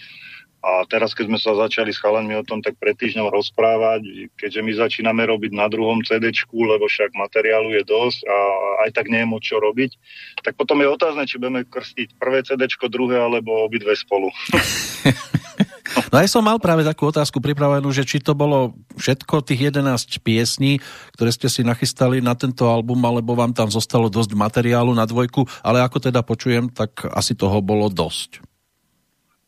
A teraz, keď sme sa začali s chalanmi o tom tak pred týždňom rozprávať, keďže my začíname robiť na druhom CD, lebo však materiálu je dosť a aj tak nie je moc čo robiť, tak potom je otázne, či budeme krstiť prvé CD, druhé alebo obidve spolu. No ja som mal práve takú otázku pripravenú, že či to bolo všetko tých 11 piesní, ktoré ste si nachystali na tento album, alebo vám tam zostalo dosť materiálu na dvojku, ale ako teda počujem, tak asi toho bolo dosť.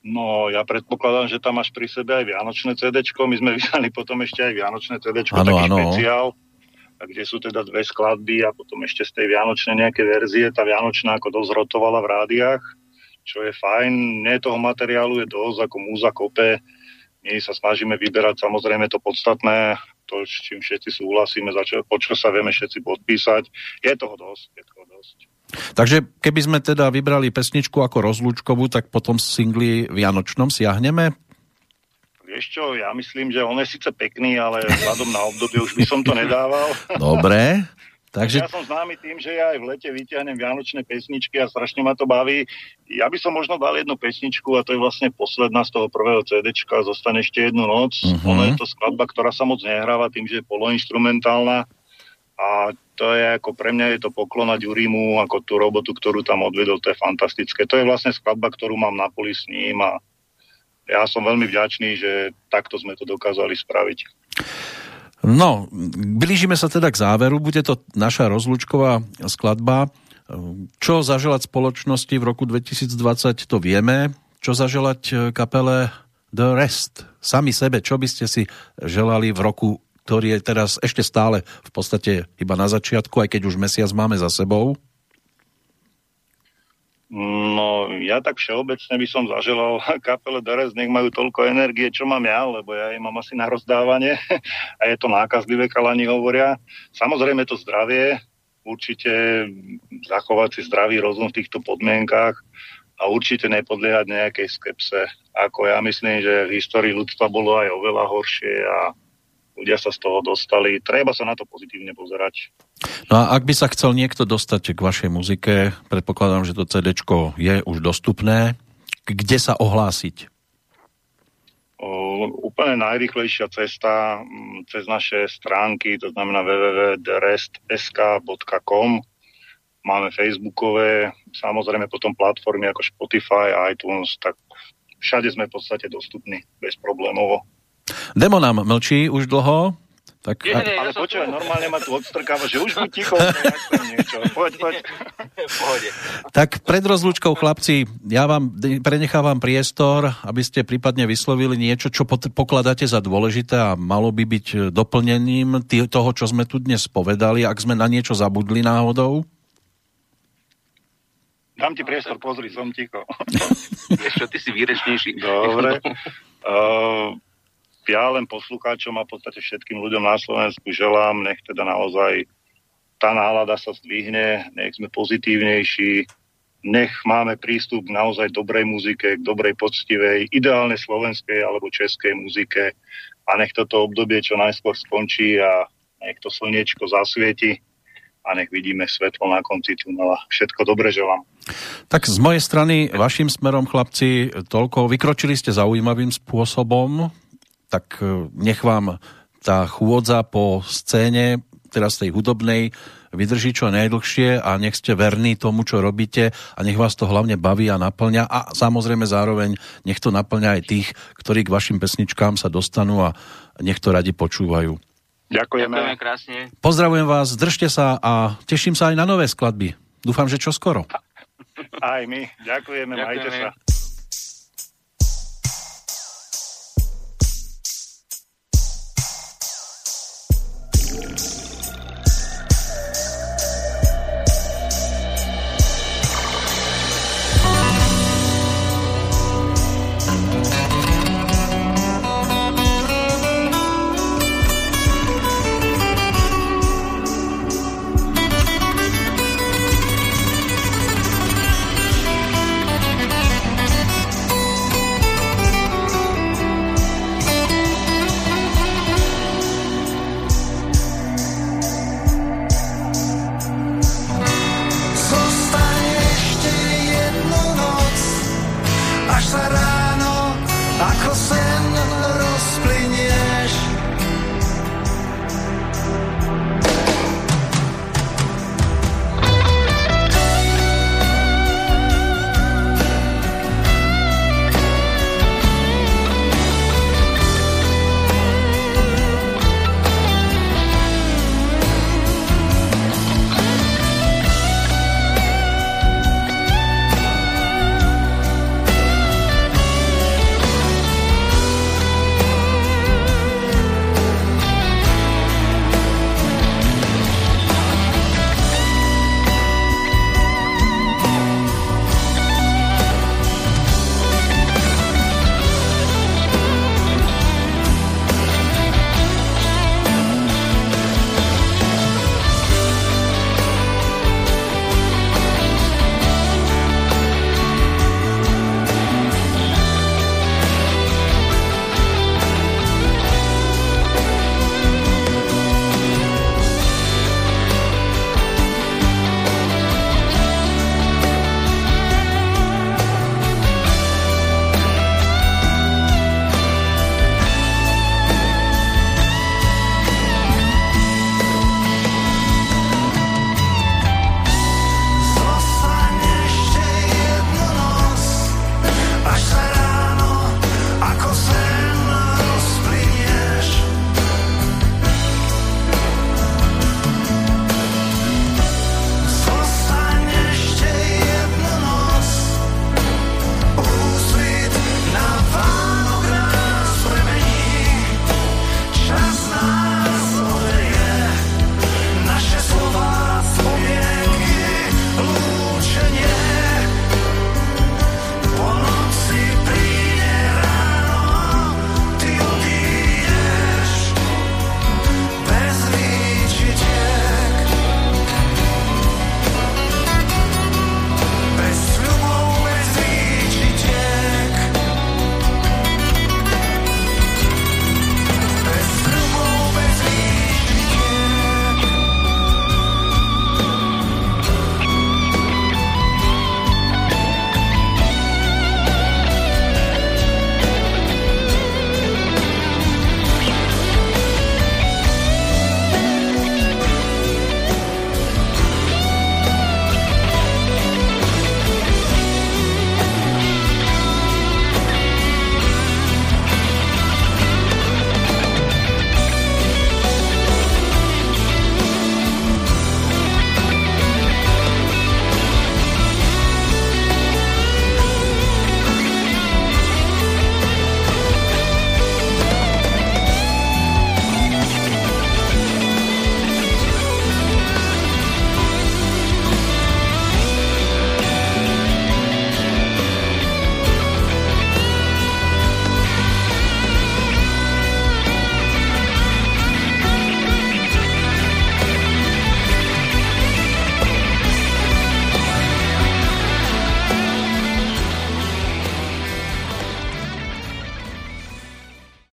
No, ja predpokladám, že tam máš pri sebe aj Vianočné CD. My sme vydali potom ešte aj Vianočné CD, taký ano. špeciál, kde sú teda dve skladby a potom ešte z tej Vianočnej nejaké verzie. Tá Vianočná ako dosť rotovala v rádiách čo je fajn. Nie toho materiálu je dosť, ako múza kope. My sa snažíme vyberať samozrejme to podstatné, to, s čím všetci súhlasíme, čo, po čo sa vieme všetci podpísať. Je toho dosť, je toho dosť. Takže keby sme teda vybrali pesničku ako rozlúčkovú, tak potom singli Vianočnom siahneme? Vieš čo, ja myslím, že on je síce pekný, ale vzhľadom na obdobie už by som to nedával. Dobre, Takže... Ja som známy tým, že ja aj v lete vyťahnem vianočné pesničky a strašne ma to baví. Ja by som možno dal jednu pesničku a to je vlastne posledná z toho prvého CDčka, zostane ešte jednu noc. Uh-huh. Ono je to skladba, ktorá sa moc nehráva tým, že je poloinstrumentálna a to je ako pre mňa je to poklonať Jurimu, ako tú robotu, ktorú tam odvedol, to je fantastické. To je vlastne skladba, ktorú mám na poli s ním a ja som veľmi vďačný, že takto sme to dokázali spraviť. No, blížime sa teda k záveru, bude to naša rozlučková skladba. Čo zaželať spoločnosti v roku 2020, to vieme. Čo zaželať kapele The Rest? Sami sebe, čo by ste si želali v roku, ktorý je teraz ešte stále v podstate iba na začiatku, aj keď už mesiac máme za sebou? No, ja tak všeobecne by som zaželal kapele Deres, nech majú toľko energie, čo mám ja, lebo ja im mám asi na rozdávanie a je to nákazlivé, kalani hovoria. Samozrejme to zdravie, určite zachovať si zdravý rozum v týchto podmienkách a určite nepodliehať nejakej skepse. Ako ja myslím, že v histórii ľudstva bolo aj oveľa horšie a ľudia sa z toho dostali. Treba sa na to pozitívne pozerať. No a ak by sa chcel niekto dostať k vašej muzike, predpokladám, že to CD je už dostupné, kde sa ohlásiť? O, úplne najrychlejšia cesta mm, cez naše stránky, to znamená www.rest.sk.com máme facebookové, samozrejme potom platformy ako Spotify iTunes, tak všade sme v podstate dostupní bez problémov. Demo nám mlčí už dlho, tak, nie, nie, ale ja počúvaj, tu... normálne ma tu odstrkáva, že už buď ticho, niečo. Poď, poď. Tak pred rozlúčkou, chlapci, ja vám prenechávam priestor, aby ste prípadne vyslovili niečo, čo pokladáte za dôležité a malo by byť doplnením toho, čo sme tu dnes povedali, ak sme na niečo zabudli náhodou. Dám ti priestor, pozri, som ticho. Ešte ty si výrečnejší. Dobre. Uh, ja len poslucháčom a v podstate všetkým ľuďom na Slovensku želám, nech teda naozaj tá nálada sa zdvihne, nech sme pozitívnejší, nech máme prístup k naozaj dobrej muzike, k dobrej, poctivej, ideálne slovenskej alebo českej muzike a nech toto obdobie čo najskôr skončí a nech to slniečko zasvieti a nech vidíme svetlo na konci tunela. Všetko dobre želám. Tak z mojej strany, vašim smerom, chlapci, toľko. Vykročili ste zaujímavým spôsobom tak e, nech vám tá chôdza po scéne, teraz tej hudobnej, vydrží čo najdlhšie a nech ste verní tomu, čo robíte a nech vás to hlavne baví a naplňa a samozrejme zároveň nech to naplňa aj tých, ktorí k vašim pesničkám sa dostanú a nech to radi počúvajú. Ďakujeme. Ďakujeme krásne. Pozdravujem vás, držte sa a teším sa aj na nové skladby. Dúfam, že čo skoro. Aj my. Ďakujeme, Ďakujeme. majte sa.